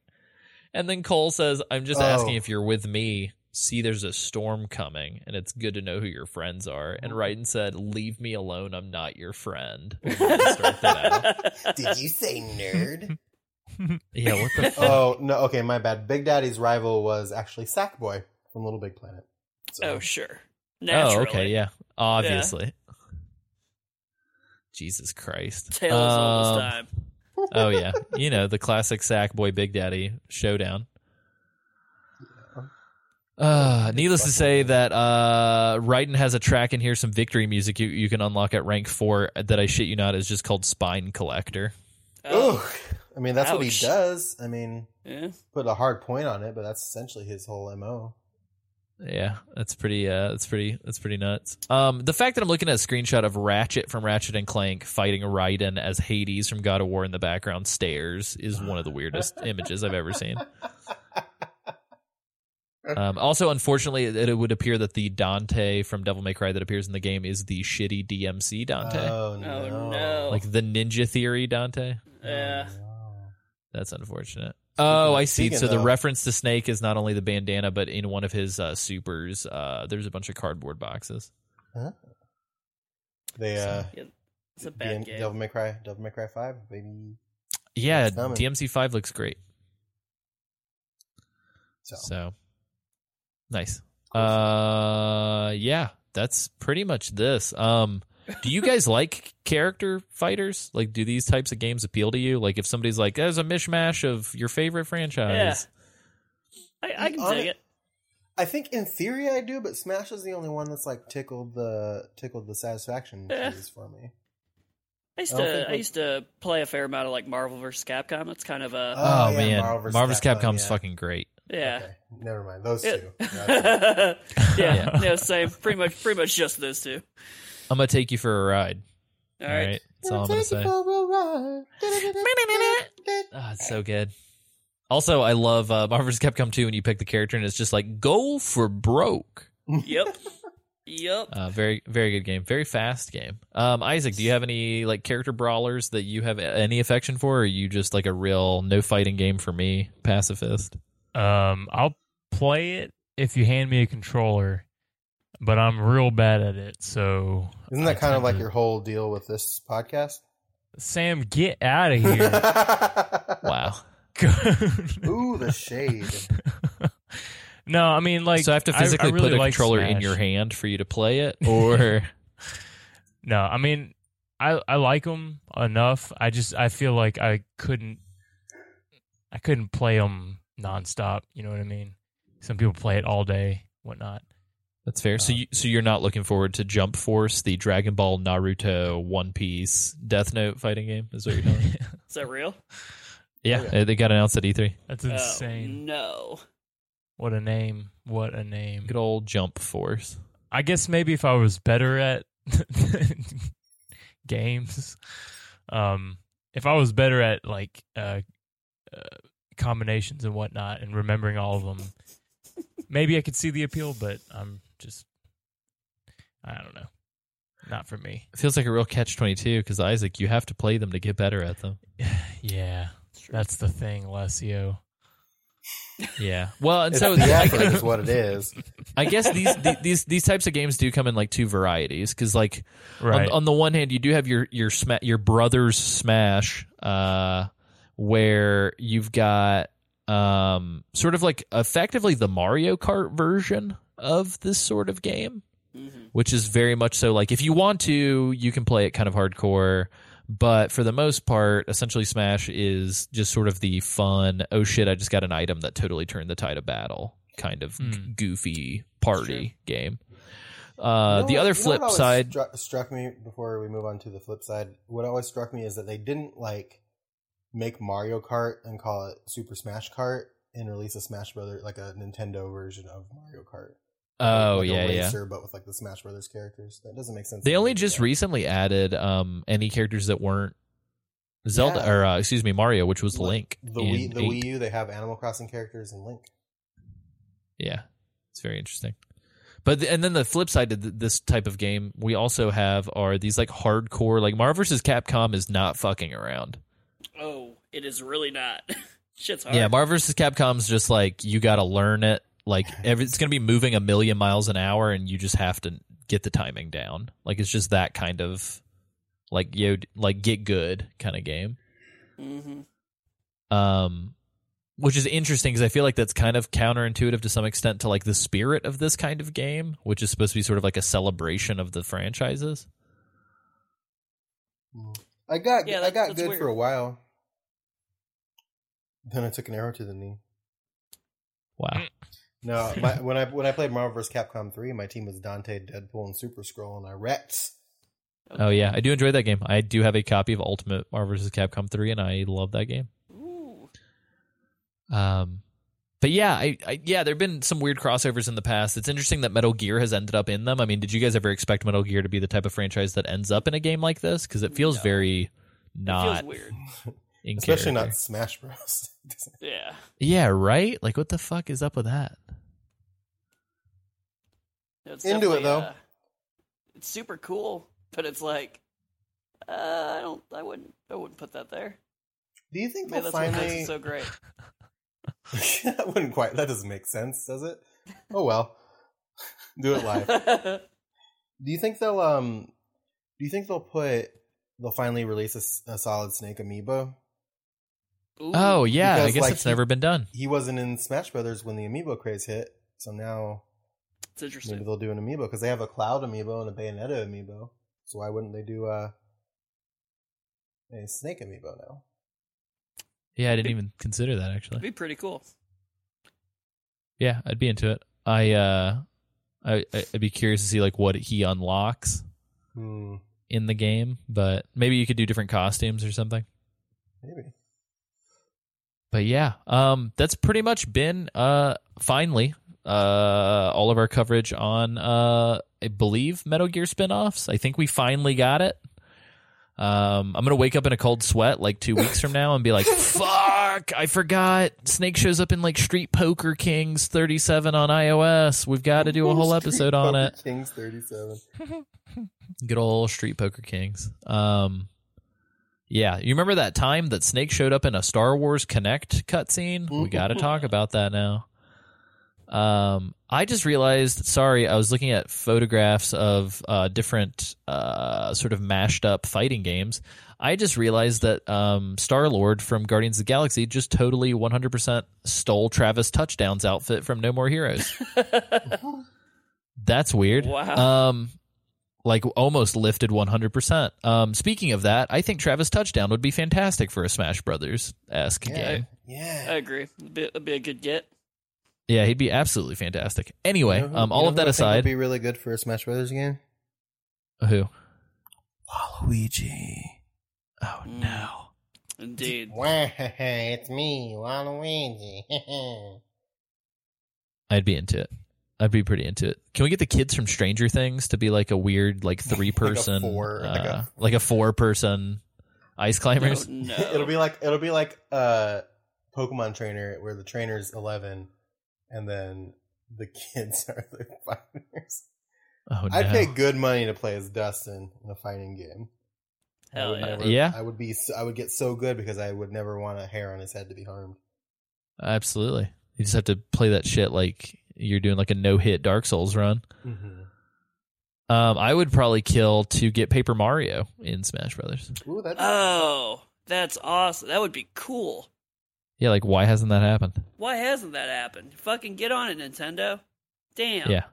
And then Cole says, I'm just Oh. asking if you're with me. See, there's a storm coming, and it's good to know who your friends are. And Raiden said, Leave me alone, I'm not your friend. And then they start that out. Did you say nerd? Yeah, what the fuck? Oh no, okay, my bad. Big Daddy's rival was actually Sackboy from LittleBigPlanet. So, Oh, sure. oh, okay, yeah. Obviously. Jesus Christ. Tails all Um, this time. oh yeah, you know the classic Sackboy Big Daddy showdown. Uh, needless to say that uh, Raiden has a track in here, some victory music you, you can unlock at rank four that I shit you not is just called Spine Collector. Oh, Ugh. I mean, that's what he does. I mean, yeah. put a hard point on it, but that's essentially his whole mo. Yeah, that's pretty. Uh, that's pretty. That's pretty nuts. Um, the fact that I'm looking at a screenshot of Ratchet from Ratchet and Clank fighting Raiden as Hades from God of War in the background stairs is one of the weirdest images I've ever seen. Um, also, unfortunately, it, it would appear that the Dante from Devil May Cry that appears in the game is the shitty DMC Dante, Oh no! Oh, no. like the Ninja Theory Dante. Yeah. That's unfortunate. Oh, I see. speaking So the of- reference to Snake is not only the bandana, but in one of his uh, supers, uh, there's a bunch of cardboard boxes. Huh? They uh, Yeah, It's a bad DM game. Devil May Cry, Devil May Cry Five, baby. Yeah, DMC five looks great. So, So nice. Uh, yeah, that's pretty much this. Um, do you guys like character fighters? Like, do these types of games appeal to you? Like, if somebody's like, "There's a mishmash of your favorite franchise," I, I can On dig it- it. I think in theory I do, but Smash is the only one that's like tickled the tickled the satisfaction Yeah. for me. I used I to I used to play a fair amount of like Marvel vs. Capcom. It's kind of a oh, Oh, yeah, man, Marvel vs. Marvel's Capcom, Capcom's yeah. fucking great. Yeah. Okay, never mind those It- two. Yeah, Yeah. yeah, same. Pretty much, pretty much just those two. I'm gonna take you for a ride. All All right. right, that's all I'm gonna say. Ah, it's so good. Also, I love uh, Marvel vs. Capcom 2 when you pick the character and it's just like go for broke. Yep. Yep. Uh, very, very good game. Very fast game. Um, Isaac, do you have any like character brawlers that you have any affection for, or are you just like a real no fighting game for me pacifist? Um, I'll play it if you hand me a controller, but I'm real bad at it. So Isn't I that kind of like to- your whole deal with this podcast? Sam? Get out of here! Wow. Ooh, the shade. no, I mean like so I have to physically really put a like controller in your hand for you to play it, or No, I mean I I like them enough. I just I feel like I couldn't I couldn't play them nonstop. You know what I mean? Some people play it all day, whatnot. that's fair. So you, so you're not looking forward to Jump Force, the Dragon Ball, Naruto, One Piece, Death Note fighting game? Is what you're telling me? Is that real? yeah, they got announced at E3. That's Oh, insane. no. What a name! What a name! Good old Jump Force. I guess maybe if I was better at games, um, if I was better at like uh, uh, combinations and whatnot and remembering all of them, maybe I could see the appeal. But I'm just, I don't know, not for me. It feels like a real catch twenty two because Isaac, you have to play them to get better at them. Yeah, that's the thing, Alessio. Yeah. Well, and It's so the I, effort is what it is. I guess these the- these these types of games do come in like two varieties because like Right. on, on the one hand you do have your your sma- your brother's smash uh where you've got um sort of like effectively the Mario Kart version of this sort of game hmm which is very much so like if you want to you can play it kind of hardcore but for the most part essentially smash is just sort of the fun oh shit i just got an item that totally turned the tide of battle kind of Hmm. g- goofy party game uh, You know the what- other you know flip what side stru- struck me before we move on to the flip side. What always struck me is that they didn't like make Mario Kart and call it Super Smash Kart and release a Smash Brother like a Nintendo version of Mario Kart. oh like yeah a yeah but with like the Smash Brothers characters. That doesn't make sense. they only just yeah. recently added um any characters that weren't zelda Yeah. or uh, excuse me mario which was Like, link The Wii, the eight. Wii U, they have Animal Crossing characters and Link. Yeah, it's very interesting. But the, and then the flip side to th- this type of game, we also have are these like hardcore like Marvel vs. Capcom is not fucking around. Oh, it is really not. Shit's hard. Yeah, Marvel vs. Capcom's just like you got to learn it. Like every, it's going to be moving a million miles an hour, and you just have to get the timing down. Like it's just that kind of like yo like get good kind of game. hmm Um, which is interesting because I feel like that's kind of counterintuitive to some extent to like the spirit of this kind of game, which is supposed to be sort of like a celebration of the franchises. I got Yeah, I got good weird. for a while. Then I took an arrow to the knee. Wow. No, my, when I when I played Marvel vs. Capcom three, my team was Dante, Deadpool, and Super-Skrull, and I wrecked. Oh yeah, I do enjoy that game. I do have a copy of Ultimate Marvel vs. Capcom 3 and I love that game. Ooh. Um, but yeah, I, I yeah, there've been some weird crossovers in the past. It's interesting that Metal Gear has ended up in them. I mean, did you guys ever expect Metal Gear to be the type of franchise that ends up in a game like this? Because it feels No. very It not feels weird. in Especially character. not Smash Bros. Yeah. Yeah, right. Like, what the fuck is up with that? It's Into it, though. uh, it's super cool, but it's like uh, I don't. I wouldn't. I wouldn't put that there. Do you think Maybe they'll that's finally? so great. that wouldn't quite. That doesn't make sense, does it? Oh well. Do it live. Do you think they'll um? Do you think they'll put? They'll finally release a solid Snake amiibo. Ooh. Oh yeah, I guess like, it's he- never been done. He wasn't in Smash Brothers when the amiibo craze hit, so now it's interesting. maybe they'll do an amiibo because they have a Cloud amiibo and a Bayonetta amiibo. So why wouldn't they do a a Snake amiibo now? Yeah, I didn't even consider that actually. It'd be pretty cool. Yeah, I'd be into it. I uh, I I'd be curious to see like what he unlocks Hmm, in the game, but maybe you could do different costumes or something. maybe. But yeah, um, that's pretty much been uh finally uh all of our coverage on uh I believe Metal Gear spin-offs. I think we finally got it. Um, I'm gonna wake up in a cold sweat like two weeks from now and be like, "Fuck! I forgot." Snake shows up in like Street Poker Kings 37 on iOS. We've got to do a whole episode on Poker it. Kings thirty seven. Good old Street Poker Kings. Um, yeah, you remember that time that Snake showed up in a Star Wars Connect cutscene? We got to talk about that now. Um, I just realized. Sorry, I was looking at photographs of uh, different uh, sort of mashed up fighting games. I just realized that um, Star Lord from Guardians of the Galaxy just totally 100% stole Travis Touchdown's outfit from No More Heroes. That's weird. Wow. Um, like almost lifted 100%. Um, speaking of that, I think Travis Touchdown would be fantastic for a Smash Brothers esque Yeah, game. Yeah. I agree. It'd be, it'd be a good get. Yeah, he'd be absolutely fantastic. Anyway, You know who- um, you all know of that I think aside, would be really good for a Smash Brothers game. who? Waluigi. Oh Mm. no. Indeed. it's me, Waluigi. I'd be into it. I'd be pretty into it. Can we get the kids from Stranger Things to be like a weird, like three person, four- uh, like a- like a four person ice climbers? No, no. it'll be like it'll be like uh Pokemon trainer where the trainer's eleven and then the kids are the fighters. Oh no. I'd pay good money to play as Dustin in a fighting game. Hell would yeah. never- Yeah. I would be. I would get so good because I would never want a hair on his head to be harmed. Absolutely. You just have to play that shit like you're doing like a no hit Dark Souls run. Um, I would probably kill to get Paper Mario in Smash Brothers. Ooh, that's Oh, that's awesome. That would be cool. Yeah, like why hasn't that happened? Why hasn't that happened? Fucking get on it, Nintendo. Damn. Yeah.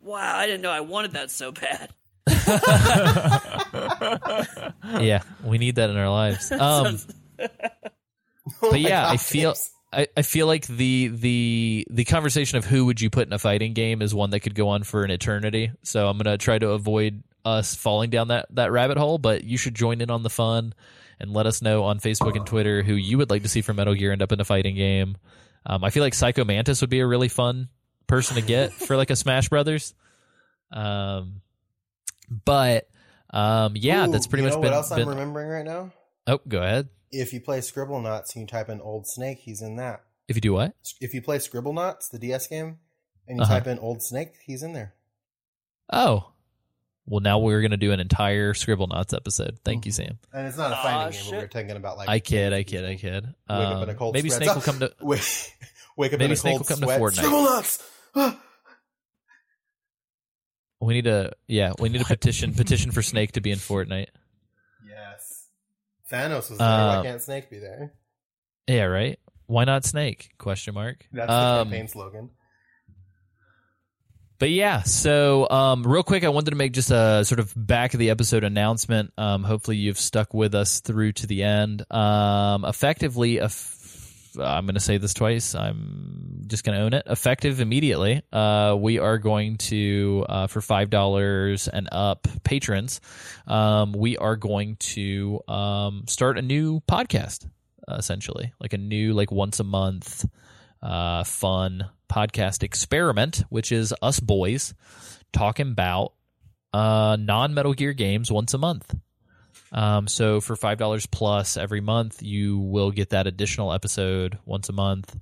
Wow, I didn't know I wanted that so bad. yeah, we need that in our lives. Um, Oh but yeah, I feel James. I, I feel like the the the conversation of who would you put in a fighting game is one that could go on for an eternity. So I'm gonna try to avoid us falling down that that rabbit hole. But you should join in on the fun and let us know on Facebook and Twitter who you would like to see from Metal Gear end up in a fighting game. Um, I feel like Psycho Mantis would be a really fun person to get for like a Smash Brothers. Um, but um, yeah, Ooh, that's pretty you much know been. what else been- I'm remembering right now. oh, go ahead. If you play Scribblenauts and you type in Old Snake, he's in that. If you do what? If you play Scribblenauts, the DS game, and you Uh-huh. type in Old Snake, he's in there. Oh. Well, now we're going to do an entire Scribblenauts episode. Thank you, Sam. And it's not a Aw, fighting game. shit. We're talking about like I kid, I kid, I kid. Wake up in a Um, cold maybe sweat. Snake will come to. wake, wake up Maybe in a Snake cold will come to. Fortnite. Scribblenauts. We need a yeah. We need a petition petition for Snake to be in Fortnite. Thanos was there. Uh, Why can't Snake be there? Yeah, right. Why not Snake? Question mark. That's the Um, campaign slogan. But yeah, so um, real quick, I wanted to make just a sort of back of the episode announcement. Um, hopefully, you've stuck with us through to the end. Um, effectively, eff- I'm going to say this twice. I'm just going to own it. Effective immediately. Uh, we are going to uh, for five dollars and up patrons. Um, we are going to um, start a new podcast, uh, essentially, like a new like once a month uh, fun podcast experiment, which is us boys talking about uh, non Metal Gear games once a month. Um, so for five dollars plus every month, you will get that additional episode once a month,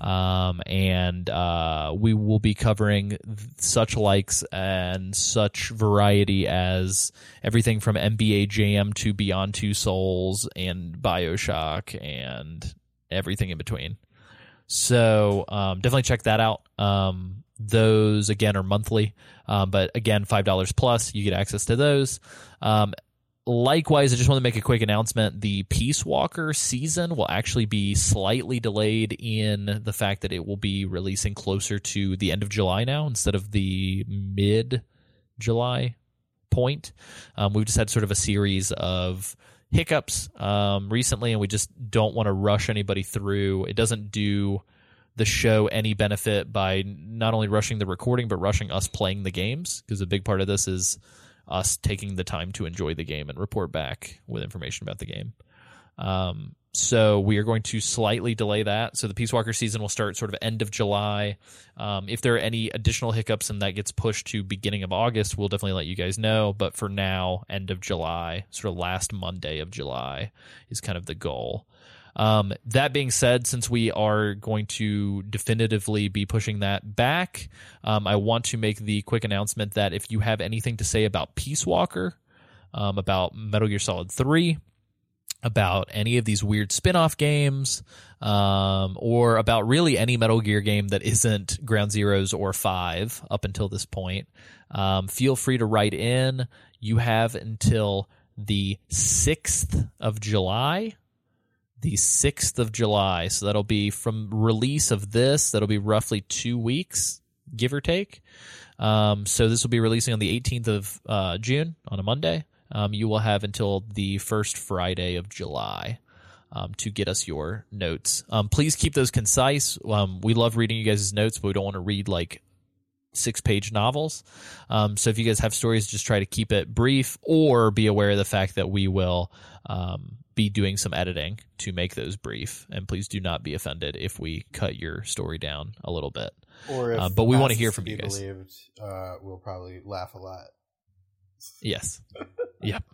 um, and uh, we will be covering such likes and such variety as everything from NBA Jam to Beyond Two Souls and Bioshock and everything in between. So um, definitely check that out. Um, those again are monthly, um, but again five dollars plus you get access to those. Likewise, I just want to make a quick announcement: the Peace Walker season will actually be slightly delayed in the fact that it will be releasing closer to the end of July now instead of the mid July point. Um, we've just had sort of a series of hiccups um, recently, and we just don't want to rush anybody through. It doesn't do the show any benefit by not only rushing the recording, but rushing us playing the games, because a big part of this is us taking the time to enjoy the game and report back with information about the game. Um, so we are going to slightly delay that. So the Peace Walker season will start sort of end of July. Um, if there are any additional hiccups and that gets pushed to beginning of August, we'll definitely let you guys know. But for now, end of July, sort of last Monday of July is kind of the goal. Um, that being said, since we are going to definitively be pushing that back, um, I want to make the quick announcement that if you have anything to say about Peace Walker, um, about Metal Gear Solid 3, about any of these weird spin-off games um, or about really any metal gear game that isn't ground zeroes or five up until this point um, feel free to write in. You have until the 6th of july the 6th of july so that'll be from release of this that'll be roughly two weeks give or take um, so this will be releasing on the 18th of uh, june on a monday um, you will have until the first Friday of July um, to get us your notes. Um, please keep those concise. Um, we love reading you guys' notes, but we don't want to read like six page novels. Um, so if you guys have stories, just try to keep it brief or be aware of the fact that we will um, be doing some editing to make those brief. And please do not be offended if we cut your story down a little bit. Or if uh, but we wanna hear from you guys. Believed, uh, we'll probably laugh a lot. Yes. yep.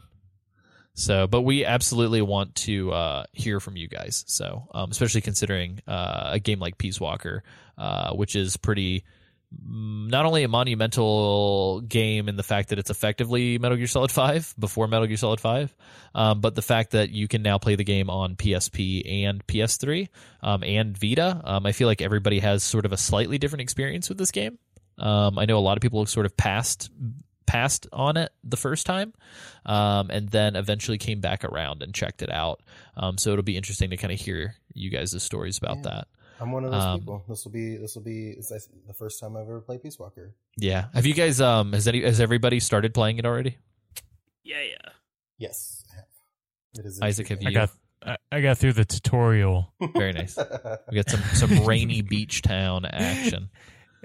So, but we absolutely want to uh, hear from you guys. So, um, especially considering uh, a game like Peace Walker, uh, which is pretty not only a monumental game in the fact that it's effectively Metal Gear Solid 5 before Metal Gear Solid 5, um, but the fact that you can now play the game on PSP and PS3 um, and Vita. Um, I feel like everybody has sort of a slightly different experience with this game. Um, I know a lot of people have sort of passed passed on it the first time, um, and then eventually came back around and checked it out. Um, so it'll be interesting to kind of hear you guys' stories about Yeah. that. I'm one of those Um, people. This will be this will be it's the first time I've ever played Peace Walker. Yeah. Have you guys? Um, has any? Has everybody started playing it already? Yeah, yeah. Yes, I have. It is Isaac, have I you? got I, I got through the tutorial. Very nice. We got some some rainy beach town action.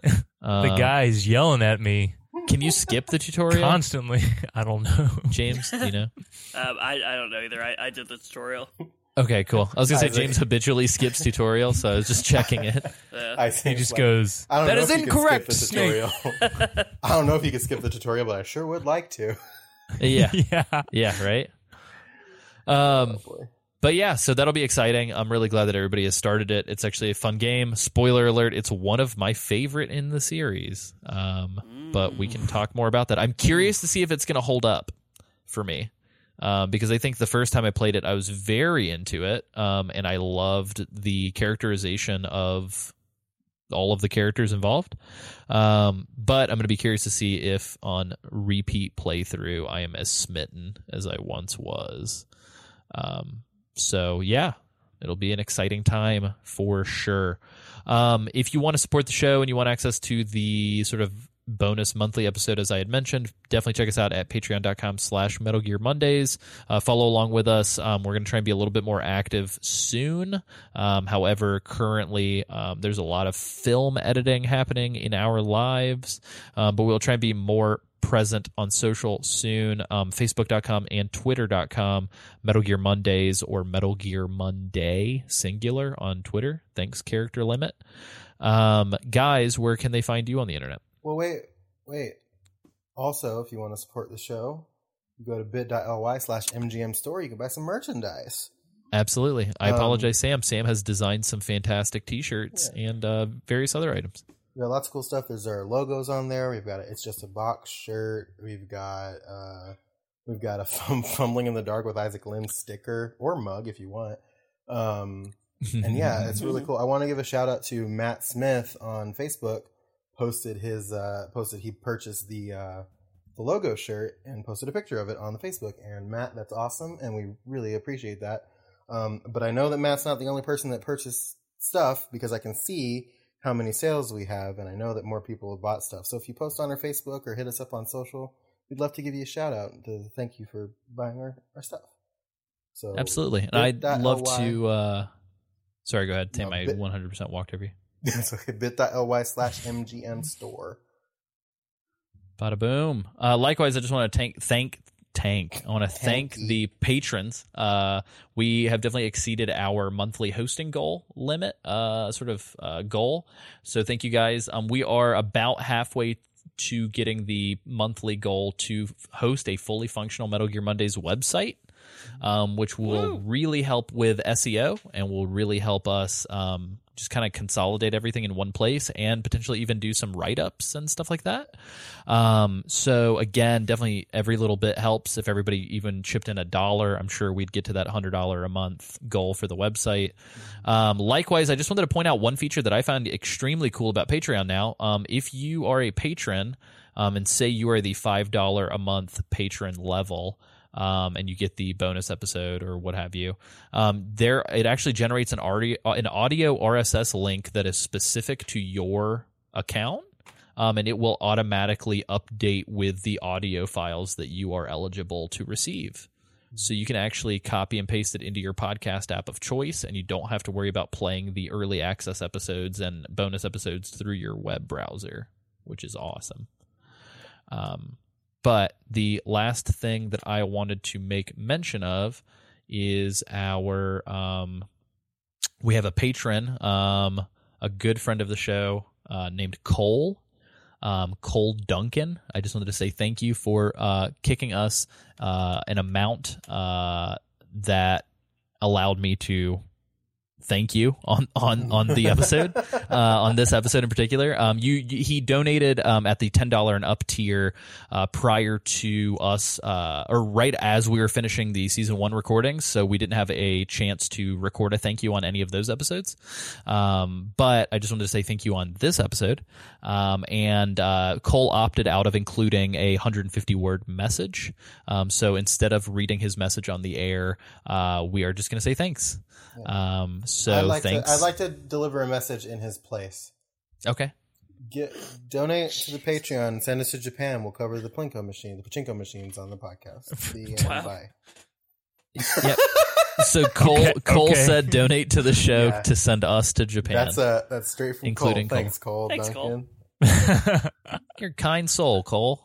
the Um, guy's yelling at me Can you skip the tutorial, constantly. I don't know. James? You know. Um, I I don't know either. I, I did the tutorial. Okay, cool. I was gonna say Isaac. James habitually skips tutorial, so I was just checking it. I He just like, goes. I don't That know is if you incorrect, Skip the tutorial. I don't know if you can skip the tutorial, but I sure would like to. Yeah, yeah. yeah, right. Um, Oh. But yeah, so that'll be exciting. I'm really glad that everybody has started it. It's actually a fun game. Spoiler alert, it's one of my favorite in the series. Um, but we can talk more about that. I'm curious to see if it's going to hold up for me. Um, because I think the first time I played it, I was very into it. Um, and I loved the characterization of all of the characters involved. Um, but I'm going to be curious to see if on repeat playthrough I am as smitten as I once was. Um, so yeah, it'll be an exciting time for sure. Um, if you want to support the show and you want access to the sort of bonus monthly episode as i had mentioned. Definitely check us out at patreon.com slash metal gear mondays. Uh, follow along with us. Um, we're going to try and be a little bit more active soon. Um, however currently um, there's a lot of film editing happening in our lives. Um, but we'll try and be more present on social soon. Um, facebook.com and twitter.com metal gear mondays or metal gear monday singular on twitter. Thanks character limit. Um, guys where can they find you on the internet Well, wait, wait. Also, if you want to support the show, you go to bit.ly slash MGM store. You can buy some merchandise. Absolutely. I Um, apologize, Sam. Sam has designed some fantastic T-shirts and uh, various other items. We got lots of cool stuff. There's our logos on there. We've got a, it's just a box shirt. We've got uh, we've got a fum- fumbling in the dark with Isaac Lynn sticker or mug if you want. Um, and yeah, it's really cool. I want to give a shout out to Matt Smith on Facebook. Posted his uh, posted he purchased the uh, the logo shirt and posted a picture of it on the Facebook. And Matt, that's awesome, and we really appreciate that. Um, but I know that Matt's not the only person that purchased stuff because I can see how many sales we have, and I know that more people have bought stuff. So if you post on our Facebook or hit us up on social, we'd love to give you a shout out to thank you for buying our, our stuff. So Absolutely. And I'd love to. Uh, sorry, go ahead, Sam. No, I 100% walked over you. It's okay. Bit.ly slash MGM store. Bada boom. Uh, likewise, I just want to thank thank tank. I want to thank the patrons. Uh, we have definitely exceeded our monthly hosting goal limit, uh, sort of uh, goal. So thank you guys. Um, we are about halfway to getting the monthly goal to host a fully functional Metal Gear Mondays website. Um, which will really help with SEO and will really help us um, just kind of consolidate everything in one place and potentially even do some write ups and stuff like that. Um, so again, definitely every little bit helps. If everybody even chipped in a dollar, I'm sure we'd get to that hundred dollar a month goal for the website. Um, likewise, I just wanted to point out one feature that I found extremely cool about Patreon now. Um, if you are a patron, um, and say you are the five dollar a month patron level. Um, and you get the bonus episode or what have you. Um, there, it actually generates an audio, an audio RSS link that is specific to your account um, and it will automatically update with the audio files that you are eligible to receive. So you can actually copy and paste it into your podcast app of choice, and you don't have to worry about playing the early access episodes and bonus episodes through your web browser, which is awesome. Um, but the last thing that I wanted to make mention of is our um, we have a patron, um, a good friend of the show uh, named Cole um, Cole Duncan. I just wanted to say thank you for uh, kicking us uh, an amount uh, that allowed me to thank you on on on the episode uh, on this episode in particular. Um, you, you he donated um, at the ten dollar and up tier uh, prior to us uh, or right as we were finishing the season one recordings, so we didn't have a chance to record a thank you on any of those episodes. Um, but I just wanted to say thank you on this episode. Um, and uh, Cole opted out of including a 150 word message. Um, so instead of reading his message on the air, uh, we are just going to say thanks. Um, so I'd like thanks. to I'd like to deliver a message in his place. okay. Get donate to the Patreon. Send us to Japan. We'll cover the plinko machine, the pachinko machines on the podcast. The end. Wow. Bye. Yep. So Cole Okay, Cole okay. said donate to the show Yeah. to send us to Japan. That's a that's straight from Including Cole. Thanks, Cole. Thanks, Duncan. You're a kind soul, Cole.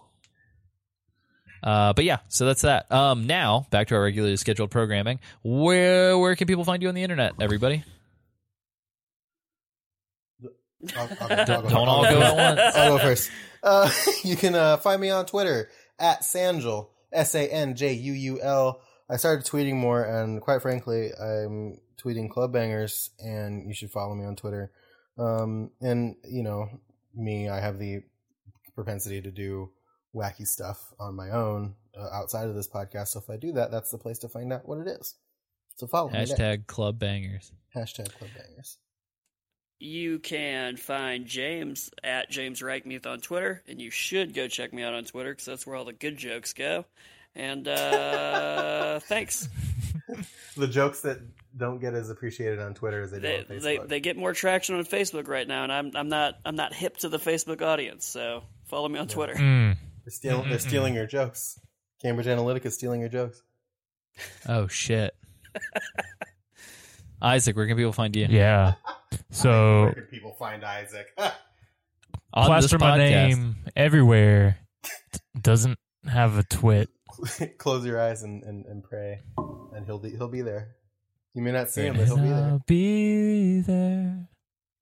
Uh, but yeah, so that's that. Um, now back to our regularly scheduled programming. Where where can people find you on the internet, everybody? I'll, I'll, I'll, Don't, don't all go at once. I'll go first. Uh, you can uh, find me on Twitter at Sanjuul S A N J U U L. I started tweeting more, and quite frankly, I'm tweeting club bangers, and you should follow me on Twitter. Um, and you know me, I have the propensity to do wacky stuff on my own uh, outside of this podcast. So if I do that, that's the place to find out what it is. So follow me. there. Hashtag club bangers. hashtag club bangers. You can find James at James Reichmuth on Twitter, and you should go check me out on Twitter because that's where all the good jokes go. And uh, thanks. the jokes that don't get as appreciated on Twitter as they, They, do on they Facebook. they get more traction on Facebook right now, and I'm I'm not I'm not hip to the Facebook audience. So follow me on Twitter. Mm. They're, stealing, they're stealing your jokes. Cambridge Analytica stealing your jokes. Oh shit. Isaac, where can people find you? Yeah. So Where could people find Isaac? On plaster this my name everywhere. Doesn't have a twit. Close your eyes and, and, and pray, and he'll be he'll be there. You may not see him, but he'll be there. I'll be there.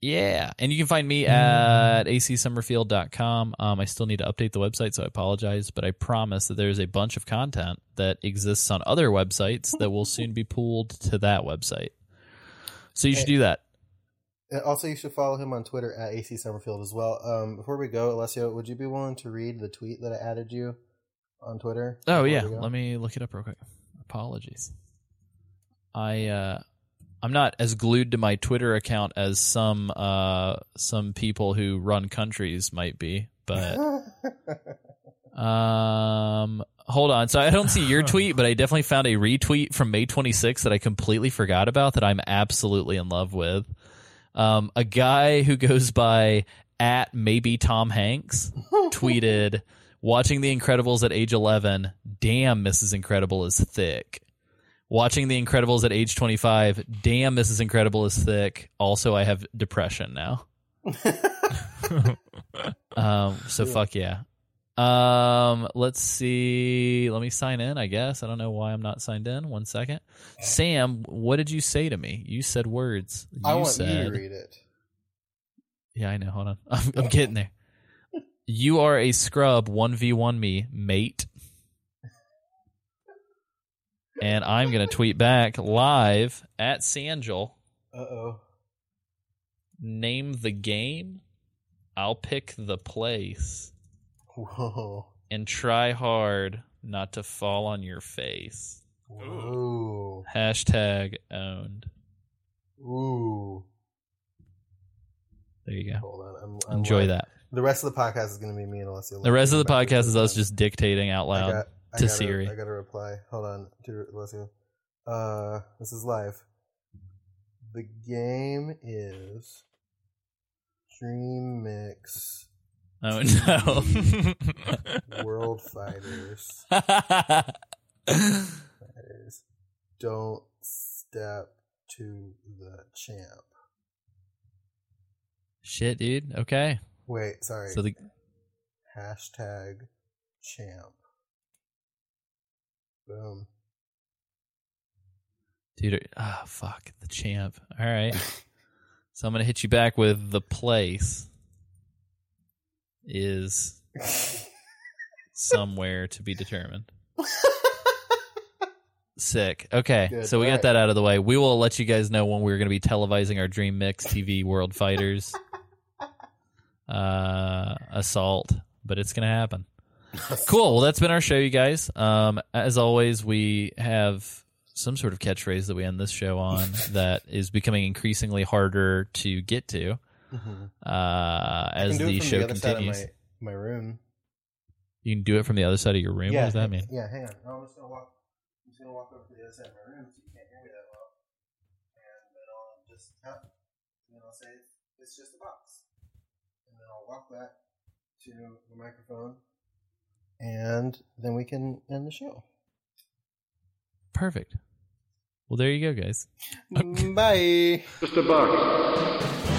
Yeah. And you can find me at acsummerfield.com. Um, I still need to update the website, so I apologize, but I promise that there's a bunch of content that exists on other websites that will soon be pulled to that website. So you should do that. And Also, you should follow him on Twitter at AC Summerfield as well. Um, before we go, Alessio, would you be willing to read the tweet that I added you on Twitter? Oh yeah, let me look it up real quick. Apologies. I uh I'm not as glued to my Twitter account as some uh some people who run countries might be, but um hold on. So I don't see your tweet, but I definitely found a retweet from May 26th that I completely forgot about that I'm absolutely in love with. Um a guy who goes by at maybe Tom Hanks tweeted Watching The Incredibles at age 11, damn, Mrs. Incredible is thick. Watching The Incredibles at age 25, damn, Mrs. Incredible is thick. Also, I have depression now. um, so fuck yeah. Um, let's see. Let me sign in, I guess. I don't know why I'm not signed in. One second. Sam, what did you say to me? You said words. You I want said, you to read it. Yeah, I know. Hold on. I'm, I'm getting there. You are a scrub 1v1 me, mate. And I'm going to tweet back live at Sanjuul. Uh oh. Name the game. I'll pick the place. Whoa. And try hard not to fall on your face. Ooh. Hashtag owned. Ooh. There you go. Hold on. I'm, I'm Enjoy like- that. The rest of the podcast is going to be me and Alessio. The rest of the podcast is us just dictating out I loud. Got- I to gotta- Siri. I got to reply. Hold on to Alessio. Uh, this is live. The game is Dream Mix Oh no. World Fighters. Fighters. Don't step to the champ. Shit, dude. Okay. Wait, sorry. So the Hashtag champ. Boom. dude, ah, fuck the champ. All right. so I'm gonna hit you back with the place is somewhere to be determined. Sick. Okay, Good. so we got that out of the way. We will let you guys know when we're going to be televising our Dream Mix TV World Fighters uh, assault, but it's going to happen. Cool. Well, that's been our show, you guys. Um, as always, we have some sort of catchphrase that we end this show on that is becoming increasingly harder to get to Mhm. uh, as the show the continues. my, my room. You can do it from the other side of your room. what does that mean? Yeah, hang on. No, I'm just gonna walk. I'm just gonna walk over to the other side of my room so you can't hear me that well. And then I'll just tap, and then I'll say it's just a box, and then I'll walk back to the microphone, and then we can end the show. Perfect. Well, there you go, guys. Bye. Just a box.